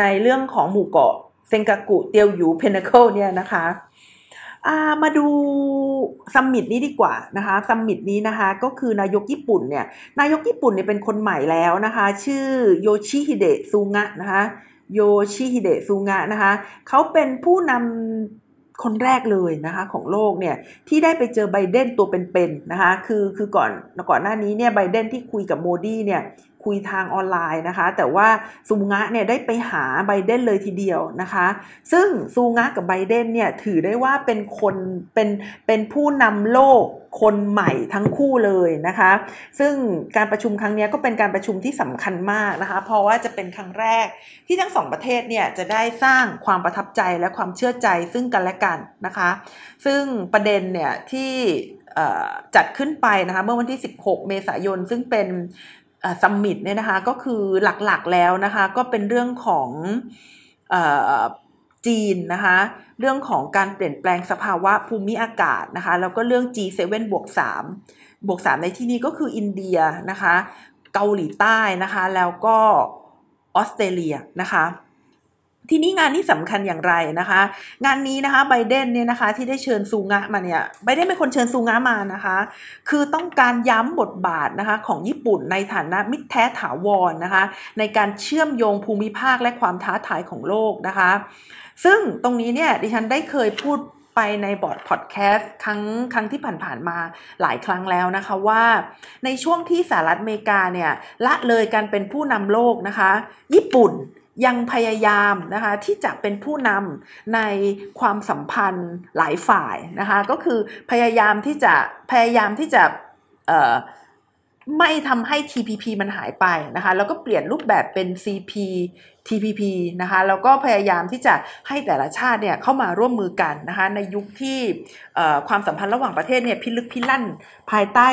ในเรื่องของหมู่เกาะเซงกากุเตียวหยู Pinnacle เนี่ยนะคะ มาดู summit นี้ดีกว่านะคะ summit นี้นะคะก็คือนายกญี่ปุ่นเนี่ยนายกญี่ปุ่นเนี่ยเป็นคนใหม่แล้วนะคะ ชื่อโยชิฮิเดะซูงะนะคะโยชิฮิเดะซูงะนะคะเขาเป็นผู้นำคนแรกเลยนะคะของโลกเนี่ยที่ได้ไปเจอไบเดนตัวเป็นๆนะคะคือคือก่อนก่อนหน้านี้เนี่ยไบเดนที่คุยกับโมดีเนี่ย คุยทางออนไลน์นะคะ แต่ว่าซูงะเนี่ยได้ไปหาไบเดนเลยทีเดียวนะคะ ซึ่งซูงะกับไบเดนเนี่ยถือได้ว่าเป็นคนเป็นเป็นผู้นำโลกคนใหม่ทั้งคู่เลยนะคะ ซึ่งการประชุมครั้งนี้ก็เป็นการประชุมที่สำคัญมากนะคะ เพราะว่าจะเป็นครั้งแรกที่ทั้งสองประเทศเนี่ยจะได้สร้างความประทับใจและความเชื่อใจซึ่งกันและกันนะคะ ซึ่งประเด็นเนี่ยที่จัดขึ้นไปนะคะเมื่อวันที่ 16 เมษายน ซึ่งเป็น ซัมมิตเนี่ยนะคะก็คือหลักๆแล้วนะคะก็เป็นเรื่องของจีนนะคะเรื่องของการเปลี่ยนแปลงสภาวะภูมิอากาศนะคะแล้วก็เรื่อง G7 บวก3บวก3ในที่นี้ก็คืออินเดียนะคะเกาหลีใต้นะคะแล้วก็ออสเตรเลียนะคะ ทีนี้งานนี้สำคัญอย่างไรนะคะ งานนี้นะคะไบเดนเนี่ยนะคะที่ได้เชิญซูงะมาเนี่ยไบเดนเป็นคนเชิญซูงะมานะคะ คือต้องการย้ำบทบาทนะคะของญี่ปุ่นในฐานะมิตรแท้ถาวรนนะคะในการเชื่อมโยงภูมิภาคและความท้าทายของโลกนะคะ ซึ่งตรงนี้เนี่ยดิฉันได้เคยพูดไปในบอร์ดพอดแคสต์ครั้งครั้งที่ผ่านๆมาหลายครั้งแล้วนะคะว่า ในช่วงที่สหรัฐอเมริกาเนี่ยละเลยการเป็นผู้นำโลกนะคะ ญี่ปุ่น ยังพยายามนะคะที่จะเป็นผู้นำในความสัมพันธ์หลายฝ่ายนะคะก็คือพยายามที่จะพยายามที่จะ ไม่ทำให้ TPP มันหายไปนะคะแล้วก็เปลี่ยนรูปแบบเป็น CP TPP นะคะแล้วก็พยายามที่จะให้แต่ละชาติเนี่ยเข้ามาร่วมมือกันนะคะในยุคที่ความสัมพันธ์ระหว่างประเทศเนี่ยพิลึกพิลั่นภายใต้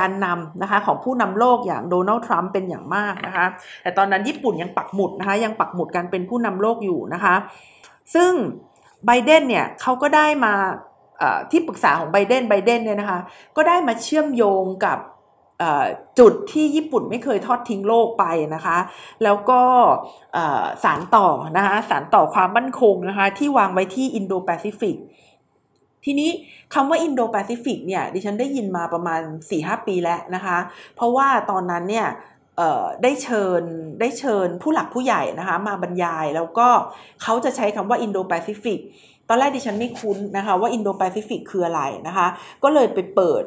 การนำนะคะของผู้นำโลกอย่างโดนัลด์ทรัมป์เป็นอย่างมากนะคะแต่ตอนนั้นญี่ปุ่นยังปักหมุดนะคะยังปักหมุดกันเป็นผู้นำโลกอยู่นะคะซึ่งไบเดนเนี่ยเขาก็ได้มาที่ปรึกษาของไบเดนไบเดนเนี่ยนะคะก็ได้มาเชื่อมโยงกับ จุดที่ญี่ปุ่นไม่เคยทอดทิ้งโลกไปนะคะ แล้วก็สานต่อนะคะสานต่อความมั่นคงนะคะที่วางไว้ที่อินโดแปซิฟิกทีนี้คำว่าอินโดแปซิฟิกเนี่ยดิฉันได้ยินมาประมาณ 4-5 ปีแล้วนะคะ เพราะว่าตอนนั้นเนี่ยได้เชิญได้เชิญผู้หลักผู้ใหญ่นะคะมาบรรยายแล้วก็เขาจะใช้คำว่าอินโดแปซิฟิก ตอนแรกดิฉันไม่คุ้นนะคะว่าอินโดแปซิฟิกคืออะไรนะคะ ก็เลยไปเปิด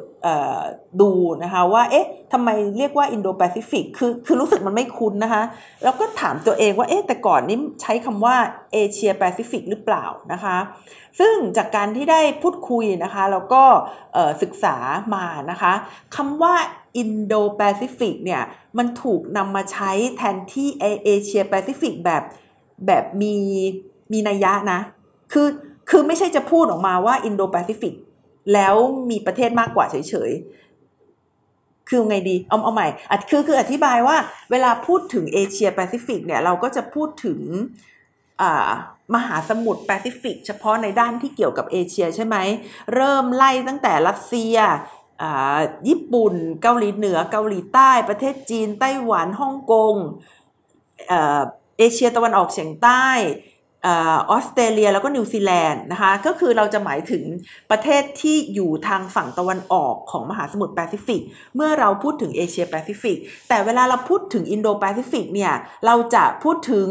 ดูนะคะว่าเอ๊ะทำไมเรียกว่าอินโดแปซิฟิกคือคือรู้สึกมันไม่คุ้นนะคะ แล้วก็ถามตัวเองว่าเอ๊ะแต่ก่อนนี้ใช้คำว่าเอเชียแปซิฟิกหรือเปล่านะคะ ซึ่งจากการที่ได้พูดคุยนะคะแล้วก็ศึกษามานะคะคำว่าอินโดแปซิฟิกเนี่ยมันถูกนำมาใช้แทนที่เอเชียแปซิฟิกแบบแบบมีมีนัยยะนะ คือ คือไม่ใช่จะพูดออกมาว่าอินโดแปซิฟิกแล้วมีประเทศมากกว่าเฉยๆ คือไงดีเอาเอาใหม่คือคืออธิบายว่าเวลาพูดถึงเอเชียแปซิฟิกเนี่ยเราก็จะพูดถึงมหาสมุทรแปซิฟิก เฉพาะในด้านที่เกี่ยวกับเอเชียใช่ไหม เริ่มไล่ตั้งแต่รัสเซียญี่ปุ่น เกาหลีเหนือ เกาหลีใต้ ประเทศจีน ไต้หวัน ฮ่องกงเอเชียตะวันออกเฉียงใต้ ออสเตรเลียแล้วก็นิวซีแลนด์นะคะก็คือเราจะหมายถึงประเทศที่อยู่ทางฝั่งตะวันออกของมหาสมุทรแปซิฟิกเมื่อเราพูดถึงเอเชียแปซิฟิกแต่เวลาเราพูดถึงอินโดแปซิฟิกเนี่ยเราจะพูดถึง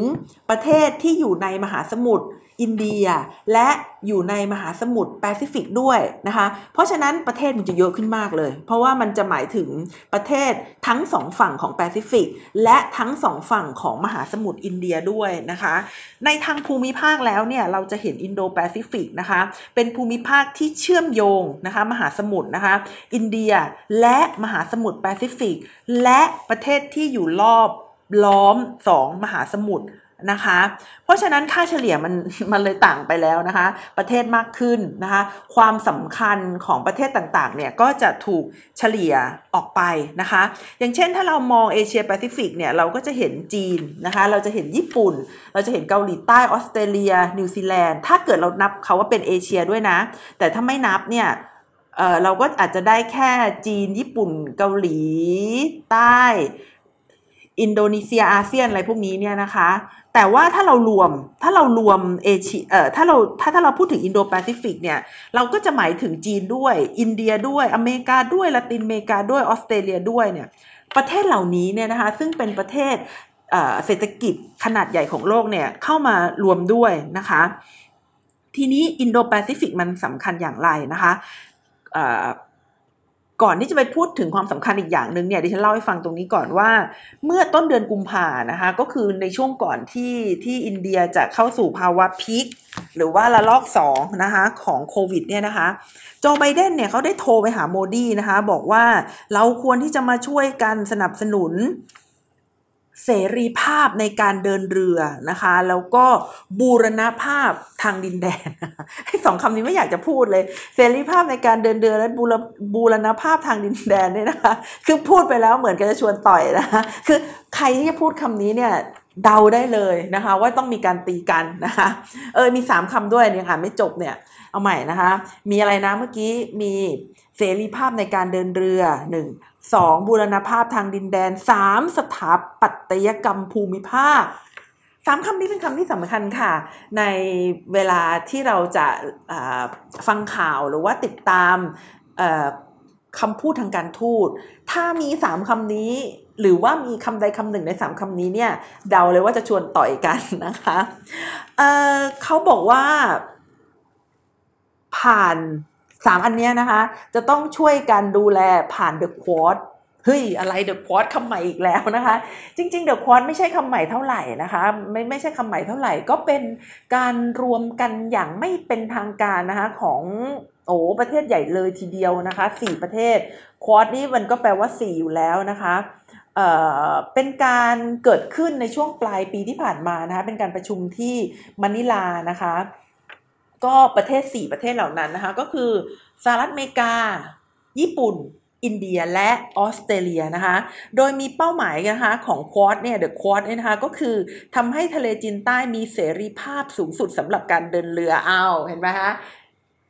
ประเทศที่อยู่ในมหาสมุทร อินเดีย และอยู่ในมหาสมุทรแปซิฟิกด้วยนะคะ เพราะฉะนั้นประเทศมันจะเยอะขึ้นมากเลย เพราะว่ามันจะหมายถึงประเทศทั้งสองฝั่งของแปซิฟิก และทั้งสองฝั่งของมหาสมุทรอินเดียด้วยนะคะ ในทางภูมิภาคแล้วเนี่ยเราจะเห็นอินโดแปซิฟิกนะคะ เป็นภูมิภาคที่เชื่อมโยงนะคะมหาสมุทรนะคะ อินเดียและมหาสมุทรแปซิฟิก และประเทศที่อยู่รอบล้อมสองมหาสมุทร นะคะ เพราะฉะนั้นค่าเฉลี่ยมันมันเลยต่างไปแล้วนะคะ ประเทศมากขึ้นนะคะ ความสำคัญของประเทศต่างๆเนี่ยก็จะถูกเฉลี่ยออกไปนะคะ อย่างเช่นถ้าเรามองเอเชียแปซิฟิกเนี่ยเราก็จะเห็นจีนนะคะ เราจะเห็นญี่ปุ่น เราจะเห็นเกาหลีใต้ออสเตรเลีย นิวซีแลนด์ ถ้าเกิดเรานับเขาว่าเป็นเอเชียด้วยนะ แต่ถ้าไม่นับเนี่ยเเราก็อาจจะได้แค่จีนญี่ปุ่นเกาหลีใต้อินโดนีเซียอาเซียนอะไรพวกนี้เนี่ยนะคะ แต่ว่าถ้าเรารวมถ้าเรารวมเอเชียเอ่อถ้าเราถ้าถ้าเราพูดถึงอินโดแปซิฟิกเนี่ย เราก็จะหมายถึงจีนด้วย อินเดียด้วยอเมริกาด้วยละตินอเมริกาด้วยออสเตรเลียด้วยเนี่ย ประเทศเหล่านี้เนี่ยนะคะ ซึ่งเป็นประเทศเศรษฐกิจขนาดใหญ่ของโลกเนี่ย เข้ามารวมด้วยนะคะ ทีนี้อินโดแปซิฟิกมันสำคัญอย่างไรนะคะ ก่อนที่จะไปพูดถึงความสำคัญอีกอย่างหนึ่งเนี่ยดิฉันเล่าให้ฟังตรงนี้ก่อนว่า เมื่อต้นเดือนกุมภานะคะก็คือในช่วงก่อนที่ที่อินเดียจะเข้าสู่ภาวะพีคหรือว่าระลอกสองนะคะของโควิดเนี่ยนะคะโจไบเดนเนี่ยเขาได้โทรไปหาโมดีนะคะบอกว่าเราควรที่จะมาช่วยกันสนับสนุน เสรีภาพในการเดินเรือนะคะ แล้วก็บูรณภาพทางดินแดนสองคำนี้ไม่อยากจะพูดเลย เสรีภาพในการเดินเรือและบูรบูรณภาพทางดินแดนเนี่ยนะคะ คือพูดไปแล้วเหมือนกันจะชวนต่อยนะคะคือใครที่จะพูดคำนี้เนี่ยเดาได้เลยนะคะ ว่าต้องมีการตีกันนะคะเออมีสามคำด้วยเนี่ยค่ะไม่จบเนี่ยเอาใหม่นะคะ มีอะไรนะเมื่อกี้มี เสรีภาพในการเดินเรือหนึ่งสองบูรณภาพทางดินแดนสามสถาปัตยกรรมภูมิภาคสามคำนี้เป็นคำที่สำคัญค่ะ ในเวลาที่เราจะฟังข่าวหรือว่าติดตามคำพูดทางการทูต ถ้ามีสามคำนี้ หรือว่ามีคำใดคำหนึ่งในสามคำนี้เนี่ย เดาเลยว่าจะชวนต่อยกันนะคะเเขาบอกว่า ผ่าน สามอันนี้นะคะ จะต้องช่วยกันดูแลผ่านเดอะควอตเฮ้ยอะไรเดอะควอตคำใหม่อีกแล้วนะคะ จริงๆเดอะควอตไม่ใช่คำใหม่เท่าไหร่นะคะ ไม่ไม่ใช่คำใหม่เท่าไหร่ ก็เป็นการรวมกันอย่างไม่เป็นทางการนะคะของโอ้ประเทศใหญ่เลยทีเดียวนะคะสี่ประเทศควอตนี่มันก็แปลว่าสี่อยู่แล้วนะคะเอ่อเป็นการเกิดขึ้นในช่วงปลายปีที่ผ่านมานะคะ เป็นการประชุมที่มะนิลานะคะ ก็ประเทศ 4 ประเทศเหล่านั้นนะคะ ก็คือสหรัฐอเมริกา ญี่ปุ่น อินเดียและออสเตรเลียนะคะ โดยมีเป้าหมายนะคะของควอดเนี่ยเดอะควอดเนี่ยนะคะก็คือทำให้ทะเลจีนใต้มีเสรีภาพสูงสุดสำหรับการเดินเรืออ้าวเห็นไหมคะ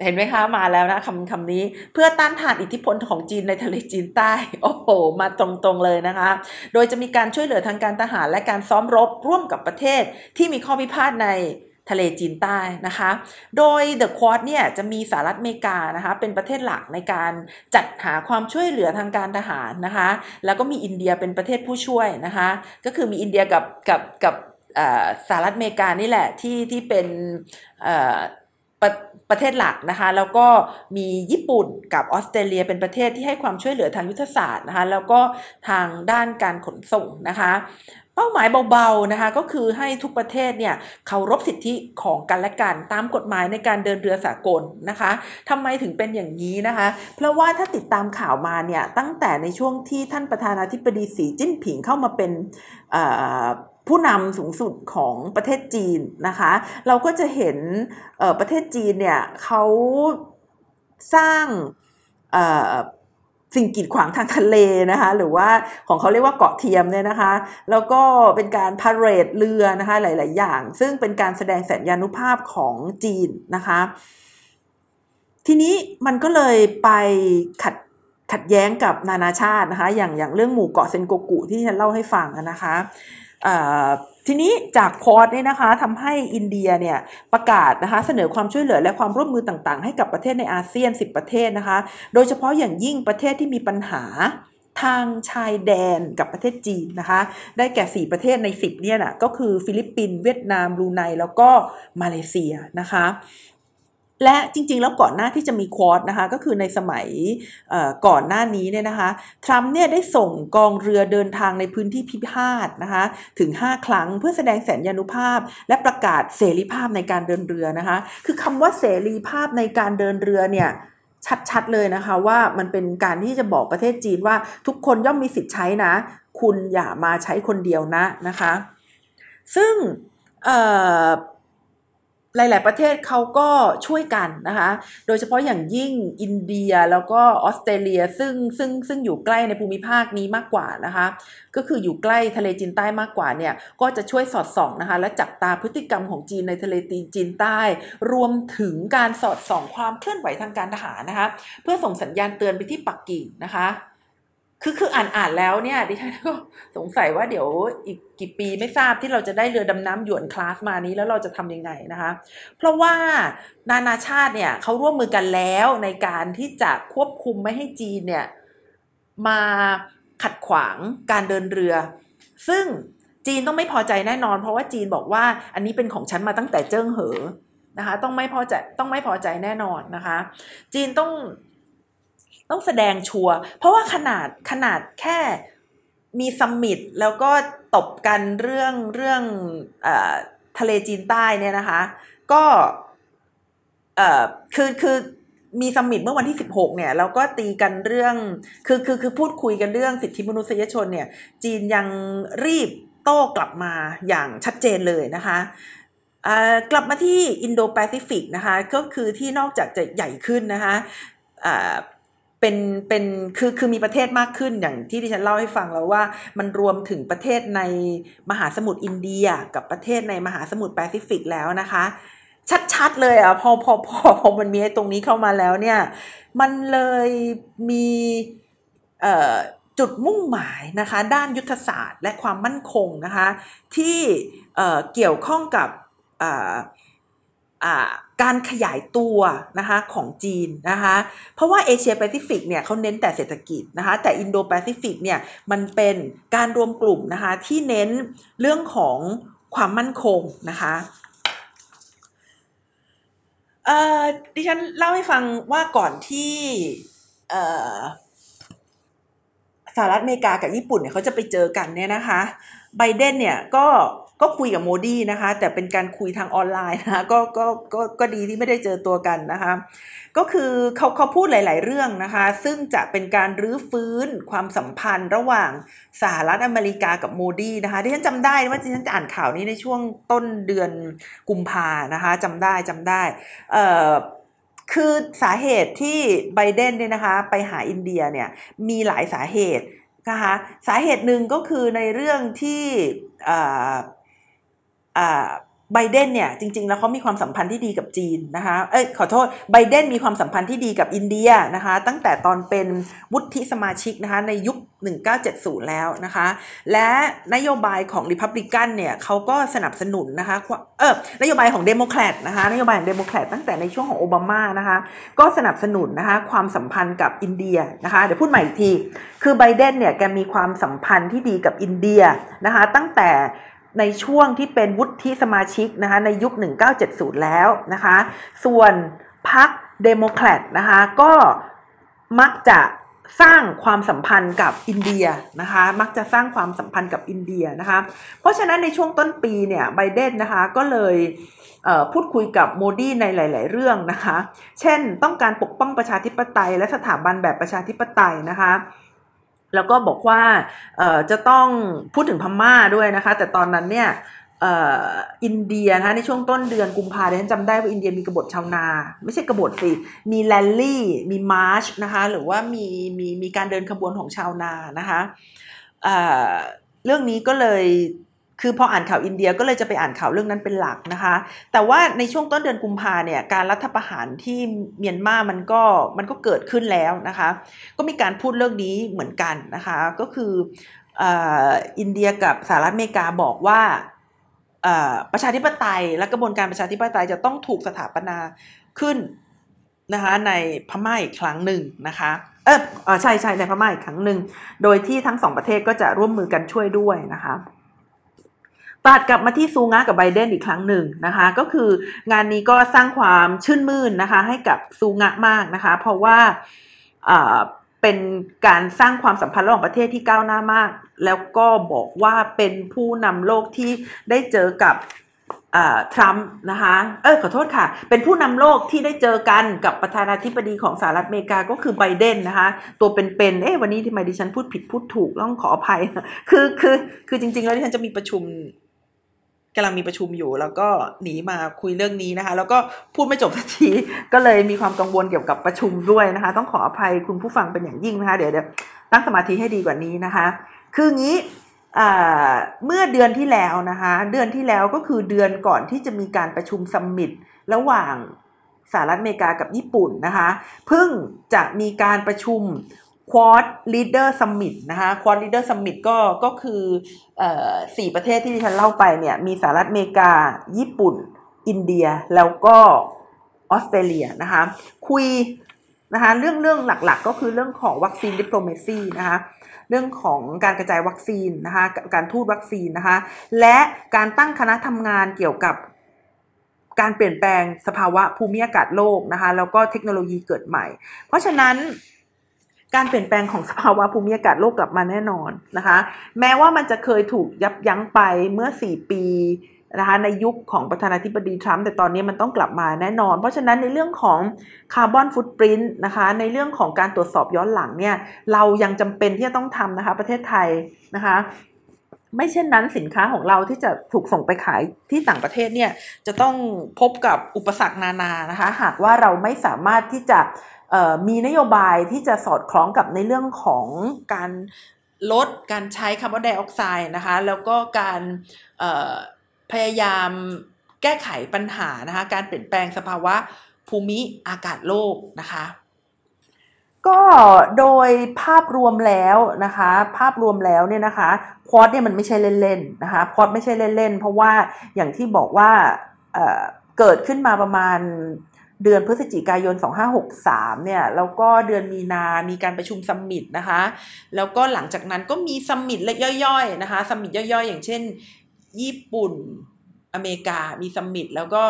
เห็นไหมคะ มาแล้วนะคำคำนี้เพื่อต้านทานอิทธิพลของจีนในทะเลจีนใต้ โอ้โห มาตรงๆเลยนะคะ โดยจะมีการช่วยเหลือทางการทหารและการซ้อมรบร่วมกับประเทศที่มีข้อพิพาทใน ทะเลจีนใต้นะคะ โดย The Quad เนี่ยจะมีสหรัฐอเมริกานะคะ เป็นประเทศหลักในการจัดหาความช่วยเหลือทางการทหารนะคะ แล้วก็มีอินเดียเป็นประเทศผู้ช่วยนะคะ ก็คือมีอินเดียกับกับกับสหรัฐอเมริกานี่แหละที่ที่เป็นประประเทศหลักนะคะแล้วก็มีญี่ปุ่นกับออสเตรเลียเป็นประเทศที่ให้ความช่วยเหลือทางยุทธศาสตร์นะคะแล้วก็ทางด้านการขนส่งนะคะ เป้าหมายเบาๆนะคะก็คือให้ทุกประเทศเนี่ยเคารพสิทธิของกันและกันตามกฎหมายในการเดินเรือสากลนะคะทำไมถึงเป็นอย่างนี้นะคะ เพราะว่าถ้าติดตามข่าวมาเนี่ยตั้งแต่ในช่วงที่ท่านประธานาธิบดีสีจิ้นผิงเข้ามาเป็นผู้นำสูงสุดของประเทศจีนนะคะ เราก็จะเห็นประเทศจีนเนี่ยเขาสร้าง สิ่งกีดขวางทางทะเลนะคะ หรือว่าของเขาเรียกว่าเกาะเทียมเนี่ยนะคะ แล้วก็เป็นการพาเรดเรือนะคะหลาย ๆ อย่าง ซึ่งเป็นการแสดงสัญญานุภาพของจีนนะคะ ทีนี้มันก็เลยไปขัดขัดแย้งกับนานาชาตินะคะ อย่างอย่างเรื่องหมู่เกาะเซนโกกุที่ฉันเล่าให้ฟังนะคะ ทีนี้จากพอร์ตเนี่ยนะคะทำให้อินเดียเนี่ยประกาศนะคะเสนอความช่วยเหลือและความร่วมมือต่างๆ ให้กับประเทศในอาเซียน 10 ประเทศนะคะ โดยเฉพาะอย่างยิ่งประเทศที่มีปัญหาทางชายแดนกับประเทศจีนนะคะ ได้แก่ 4 ประเทศใน 10เนี่ยนะก็คือฟิลิปปินส์เวียดนามบรูไนแล้วก็มาเลเซียนะคะ และจริงๆ แล้วก่อนหน้าที่จะมี Quad นะคะก็คือในสมัยก่อนหน้านี้เนี่ยนะคะทรัมป์เนี่ยได้ส่งกองเรือเดินทางในพื้นที่พิพาทนะคะถึง 5 ครั้งเพื่อแสดงแสนยานุภาพ และประกาศเสรีภาพในการเดินเรือนะคะคือคำว่าเสรีภาพในการเดินเรือเนี่ยชัดๆเลยนะคะว่ามันเป็นการที่จะบอกประเทศจีนว่าทุกคนย่อมมีสิทธิ์ใช้นะ คุณอย่ามาใช้คนเดียวนะนะคะ ซึ่ง หลาย ๆ ประเทศเขาก็ช่วยกันนะคะ โดยเฉพาะอย่างยิ่งอินเดียแล้วก็ออสเตรเลียซึ่งซึ่งซึ่งอยู่ใกล้ในภูมิภาคนี้มากกว่านะคะ ก็คืออยู่ใกล้ทะเลจีนใต้มากกว่าเนี่ยก็จะช่วยสอดส่องนะคะ และจับตาพฤติกรรมของจีนในทะเลจีนใต้ รวมถึงการสอดส่องความเคลื่อนไหวทางการทหารนะคะ เพื่อส่งสัญญาณเตือนไปที่ปักกิ่งนะคะ คือคืออ่านอ่านแล้วเนี่ยดิฉันก็สงสัยว่าเดี๋ยวอีกกี่ปีไม่ทราบที่เราจะได้เรือดำน้ำหยวนคลาสมานี้แล้วเราจะทำยังไงนะคะ เพราะว่านานาชาติเนี่ยเขาร่วมมือกันแล้วในการที่จะควบคุมไม่ให้จีนเนี่ยมาขัดขวางการเดินเรือ ซึ่งจีนต้องไม่พอใจแน่นอน เพราะว่าจีนบอกว่าอันนี้เป็นของฉันมาตั้งแต่เจิ้งเหอนะคะ ต้องไม่พอใจต้องไม่พอใจแน่นอนนะคะ จีนต้อง ต้องแสดงชัวร์เพราะว่าขนาดขนาดแค่มีซัมมิตแล้วก็ตบกันเรื่องเรื่องอทะเลจีนใต้เนี่ยนะคะ ก็คือคือมี summit เมื่อวันที่ 16 เนี่ยแล้วก็ตีกันเรื่องคือคือคือพูดคุยกันเรื่องสิทธิมนุษยชนเนี่ย จีนยังรีบโต้กลับมาอย่างชัดเจนเลยนะคะกลับมาที่อินโดแปซิฟิกนะคะ ก็คือที่นอกจากจะใหญ่ขึ้นนะคะ เป็นเป็นคือคือมีประเทศมากขึ้นอย่างที่ที่ฉันเล่าให้ฟังแล้วว่า มันรวมถึงประเทศในมหาสมุทรอินเดีย กับประเทศในมหาสมุทรแปซิฟิกแล้วนะคะ ชัดๆเลยอะพอพอพอพอมันมีตรงนี้เข้ามาแล้วเนี่ย มันเลยมีเอ่อจุดมุ่งหมายนะคะ ด้านยุทธศาสตร์และความมั่นคงนะคะ ที่เกี่ยวข้องกับ การขยายตัวนะคะของจีนนะคะเพราะว่าเอเชียแปซิฟิกเนี่ยเขาเน้นแต่เศรษฐกิจนะคะแต่อินโดแปซิฟิกเนี่ยมันเป็นการรวมกลุ่มนะคะที่เน้นเรื่องของความมั่นคงนะคะเอ่อดิฉันเล่าให้ฟังว่าก่อนที่เอ่อสหรัฐอเมริกากับญี่ปุ่นเนี่ยเขาจะไปเจอกันเนี่ยนะคะไบเดนเนี่ยก็ ก็คุยกับโมดีนะคะ แต่เป็นการคุยทางออนไลน์นะคะก็ก็ก็ก็ดีที่ไม่ได้เจอตัวกันนะคะ ก็คือเขาเขาพูดหลาย ๆ เรื่องนะคะ ซึ่งจะเป็นการรื้อฟื้นความสัมพันธ์ระหว่างสหรัฐอเมริกากับโมดีนะคะที่ฉันจำได้ว่าที่ฉันจะอ่านข่าวนี้ในช่วงต้นเดือนกุมภานะคะจำได้จำได้เอ่อคือสาเหตุที่ไบเดนเนี่ยนะคะ ไปหาอินเดียเนี่ยมีหลายสาเหตุนะคะสาเหตุหนึ่งก็คือในเรื่องที่ ไบเดนเนี่ยจริง ๆ แล้วเขามีความสัมพันธ์ที่ดีกับจีนนะคะเอ้ยขอโทษไบเดนมีความสัมพันธ์ที่ดีกับอินเดียนะคะตั้งแต่ตอนเป็นวุฒิสมาชิกนะคะในยุค 1970 แล้วนะคะและนโยบายของริพับลิกันเนี่ยเขาก็สนับสนุนนะคะเออนโยบายของเดโมแครตนะคะนโยบายของเดโมแครตตั้งแต่ในช่วงของโอบามานะคะก็สนับสนุนนะคะความสัมพันธ์กับอินเดียนะคะเดี๋ยวพูดใหม่อีกทีคือไบเดนเนี่ยแกมีความสัมพันธ์ที่ดีกับอินเดียนะคะตั้งแต่ ในช่วงที่เป็นวุฒิสมาชิกนะคะในยุค 1970 แล้วนะคะส่วนพรรคเดโมแครตนะคะก็มักจะสร้างความสัมพันธ์กับอินเดียนะคะมักจะสร้างความสัมพันธ์กับอินเดียนะคะเพราะฉะนั้นในช่วงต้นปีเนี่ยไบเดนนะคะก็เลยพูดคุยกับโมดีในหลาย ๆ เรื่องนะคะ เช่นต้องการปกป้องประชาธิปไตยและสถาบันแบบประชาธิปไตยนะคะ แล้วก็บอกว่าจะต้องพูดถึงพม่าด้วยนะคะ แต่ตอนนั้นเนี่ยอินเดียนะคะในช่วงต้นเดือนกุมภาพันธ์จำได้ว่าอินเดียมีกบฏชาวนา ไม่ใช่กบฏสิ มีแลนลี่ มี march นะคะหรือว่ามีมีมีการเดินขบวนของชาวนานะคะเรื่องนี้ก็เลย คือพออ่านข่าวอินเดียก็เลยจะไปอ่านข่าวเรื่องนั้นเป็นหลักนะคะ แต่ว่าในช่วงต้นเดือนกุมภาเนี่ยการรัฐประหารที่เมียนมามันก็มันก็เกิดขึ้นแล้วนะคะ ก็มีการพูดเรื่องนี้เหมือนกันนะคะ ก็คืออินเดียกับสหรัฐอเมริกาบอกว่าประชาธิปไตยและกระบวนการประชาธิปไตยจะต้องถูกสถาปนาขึ้นนะคะในพม่าอีกครั้งหนึ่งนะคะเออใช่ใช่ในพม่าอีกครั้งหนึ่ง โดยที่ทั้งสองประเทศก็จะร่วมมือกันช่วยด้วยนะคะ ตัดกลับมาที่ซูงะกับไบเดนอีกครั้งหนึ่งนะคะ ก็คืองานนี้ก็สร้างความชื่นมื่นนะคะ ให้กับซูงะมากนะคะ เพราะว่าเป็นการสร้างความสัมพันธ์ระหว่างประเทศที่ก้าวหน้ามาก แล้วก็บอกว่าเป็นผู้นำโลกที่ได้เจอกับทรัมป์นะคะ เออขอโทษค่ะ เป็นผู้นำโลกที่ได้เจอกันกับประธานาธิบดีของสหรัฐอเมริกาก็คือไบเดนนะคะ ตัวเป็นๆ เอ๊ะวันนี้ทำไมดิฉันพูดผิดพูดถูกต้องขออภัย คือคือคือจริงๆ แล้วดิฉันจะมีประชุม กำลังมีประชุมอยู่ แล้วก็หนีมาคุยเรื่องนี้นะคะ แล้วก็พูดไม่จบสักทีก็เลยมีความกังวลเกี่ยวกับประชุมด้วยนะคะ ต้องขออภัยคุณผู้ฟังเป็นอย่างยิ่งนะคะเดี๋ยวเดี๋ยวตั้งสมาธิให้ดีกว่านี้นะคะ คืองี้เมื่อเดือนที่แล้วนะคะ เดือนที่แล้วก็คือเดือนก่อนที่จะมีการประชุมซัมมิตระหว่างสหรัฐอเมริกากับญี่ปุ่นนะคะเพิ่งจะมีการประชุม Quad Leader Summit นะคะ Quad Leader Summit ก็ก็คือสี่ประเทศที่ที่ฉันเล่าไปเนี่ยมีสหรัฐอเมริกา ญี่ปุ่น อินเดียแล้วก็ออสเตรเลียนะคะ คุยนะคะเรื่องเรื่องหลักๆ ก็คือเรื่องของ vaccine diplomacy นะคะเรื่องของการกระจายวัคซีนนะคะการทูตวัคซีนนะคะและการตั้งคณะทำงานเกี่ยวกับการเปลี่ยนแปลงสภาวะภูมิอากาศโลกนะคะแล้วก็เทคโนโลยีเกิดใหม่ เพราะฉะนั้น การเปลี่ยนแปลงของสภาวะภูมิอากาศโลกกลับมาแน่นอนนะคะ แม้ว่ามันจะเคยถูกยับยั้งไปเมื่อ 4 ปีนะคะในยุคของประธานาธิบดีทรัมป์แต่ตอนนี้มันต้องกลับมาแน่นอน เพราะฉะนั้นในเรื่องของคาร์บอนฟุตปรินต์นะคะในเรื่องของการตรวจสอบย้อนหลังเนี่ยเรายังจำเป็นที่จะต้องทำนะคะประเทศไทยนะคะไม่เช่นนั้นสินค้าของเราที่จะถูกส่งไปขายที่ต่างประเทศเนี่ยจะต้องพบกับอุปสรรคนานานะคะ หากว่าเราไม่สามารถที่จะ มีนโยบายที่จะสอดคล้องกับในเรื่องของการลดการใช้คาร์บอนไดออกไซด์นะคะแล้วก็การพยายามแก้ไขปัญหานะคะการเปลี่ยนแปลงสภาวะภูมิอากาศโลกนะคะก็โดยภาพรวมแล้วนะคะ ภาพรวมแล้วเนี่ยนะคะควอดเนี่ยมันไม่ใช่เล่นๆนะคะควอดไม่ใช่เล่นๆเพราะว่าอย่างที่บอกว่าเกิดขึ้นมาประมาณ เดือนพฤศจิกายน 2563 เนี่ย แล้วก็เดือนมีนา มีการประชุม summit นะคะ แล้วก็หลังจากนั้นก็มี summit เล็กย่อยๆนะคะ summit ย่อยๆ อย่างเช่น ญี่ปุ่นอเมริกามี summit แล้วก็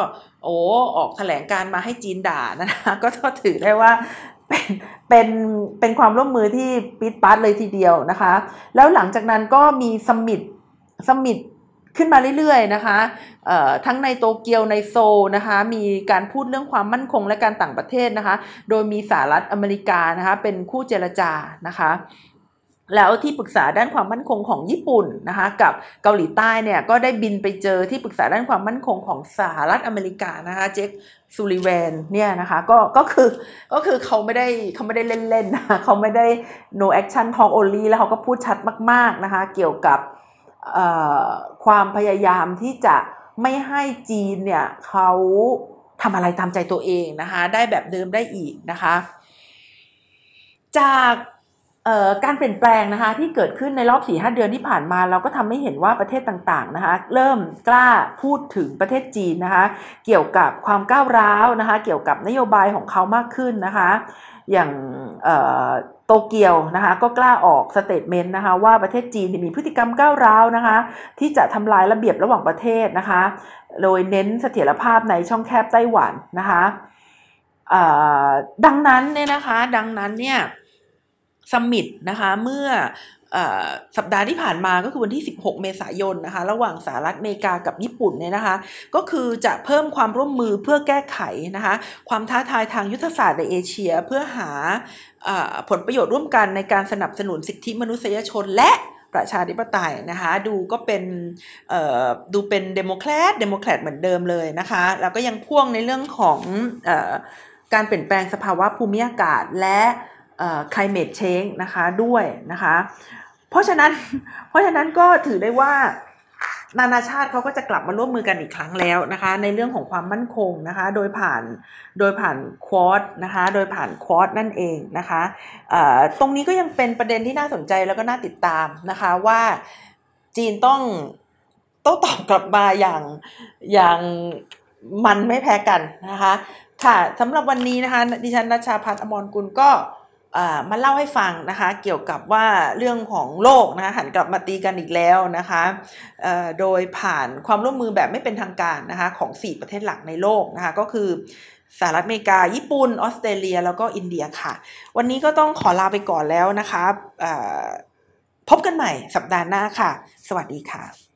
โอ้ออกแถลงการณ์มาให้จีนด่านะคะก็ถือได้ว่าเป็นเป็นเป็นความร่วมมือที่ปิดปัดเลยทีเดียวนะคะ แล้วหลังจากนั้นก็มี summit summit ขึ้นมาเรื่อยๆนะคะทั้งในโตเกียวในโซนะคะมีการพูดเรื่องความมั่นคงและการต่างประเทศนะคะโดยมีสหรัฐอเมริกานะคะเป็นคู่เจรจานะคะแล้วที่ปรึกษาด้านความมั่นคงของญี่ปุ่นนะคะกับเกาหลีใต้เนี่ยก็ได้บินไปเจอที่ปรึกษาด้านความมั่นคงของสหรัฐอเมริกานะคะเจคซูริเวนเนี่ยนะคะก็ก็คือก็คือเขาไม่ได้เขาไม่ได้เล่นๆนะเขาไม่ได้ no action talk only แล้วเขาก็พูดชัดมากๆนะคะเกี่ยวกับ ความพยายามที่จะไม่ให้จีนเนี่ยเขาทำอะไรตามใจตัวเองนะคะ ได้แบบเดิมได้อีกนะคะ จาก การเปลี่ยนแปลงนะคะที่เกิดขึ้นในรอบ4ีหเดือนที่ผ่านมา เราก็ทำให้เห็นว่าประเทศต่างๆนะคะเริ่มกล้าพูดถึงประเทศจีนนะคะเกี่ยวกับความก้าวร้าวนะคะเกี่ยวกับนโยบายของเขามากขึ้นนะคะอย่างโตเกียวนะคะก็กล้าออก statement นะคะว่าประเทศจีนมีพฤติกรรมก้าวร้าวนะคะที่จะทำลายระเบียบระหว่างประเทศนะคะโดยเน้นเสถียรภาพในช่องแคบไต้หวันนะคะดังนั้นเนี่ยนะคะดังนั้นเนี่ย summit นะคะเมื่อสัปดาห์ที่ผ่านมาก็คือวันที่ 16 เมษายนนะคะ ระหว่างสหรัฐอเมริกากับญี่ปุ่นเนี่ยนะคะ ก็คือจะเพิ่มความร่วมมือเพื่อแก้ไขนะคะ ความท้าทายทางยุทธศาสตร์ในเอเชียเพื่อหาผลประโยชน์ร่วมกันในการสนับสนุนสิทธิมนุษยชนและประชาธิปไตยนะคะ ดูก็เป็นดูเป็นเดโมแครตเดโมแครตเหมือนเดิมเลยนะคะ แล้วก็ยังพ่วงในเรื่องของการเปลี่ยนแปลงสภาวะภูมิอากาศและ climate change นะคะด้วยนะคะเพราะฉะนั้นเพราะฉะนั้นก็ถือได้ว่านานาชาติเขาก็จะกลับมาร่วมมือกันอีกครั้งแล้วนะคะ ในเรื่องของความมั่นคงนะคะ โดยผ่านโดยผ่านควอดนะคะ โดยผ่านควอดนั่นเองนะคะตรงนี้ก็ยังเป็นประเด็นที่น่าสนใจแล้วก็น่าติดตามนะคะว่าจีนต้องโต้ตอบกลับมาอย่างอย่างมันไม่แพ้กันนะคะ ค่ะสำหรับวันนี้นะคะ ดิฉันนัชชาพัฒนอมรกุลก็ มาเล่าให้ฟังนะคะเกี่ยวกับว่าเรื่องของโลกนะคะหันกลับมาตีกันอีกแล้วนะคะโดยผ่านความร่วมมือแบบไม่เป็นทางการนะคะของ 4 ประเทศหลักในโลกนะคะก็คือสหรัฐอเมริกา ญี่ปุ่น ออสเตรเลีย แล้วก็อินเดียค่ะ วันนี้ก็ต้องขอลาไปก่อนแล้วนะคะพบกันใหม่สัปดาห์หน้าค่ะ สวัสดีค่ะ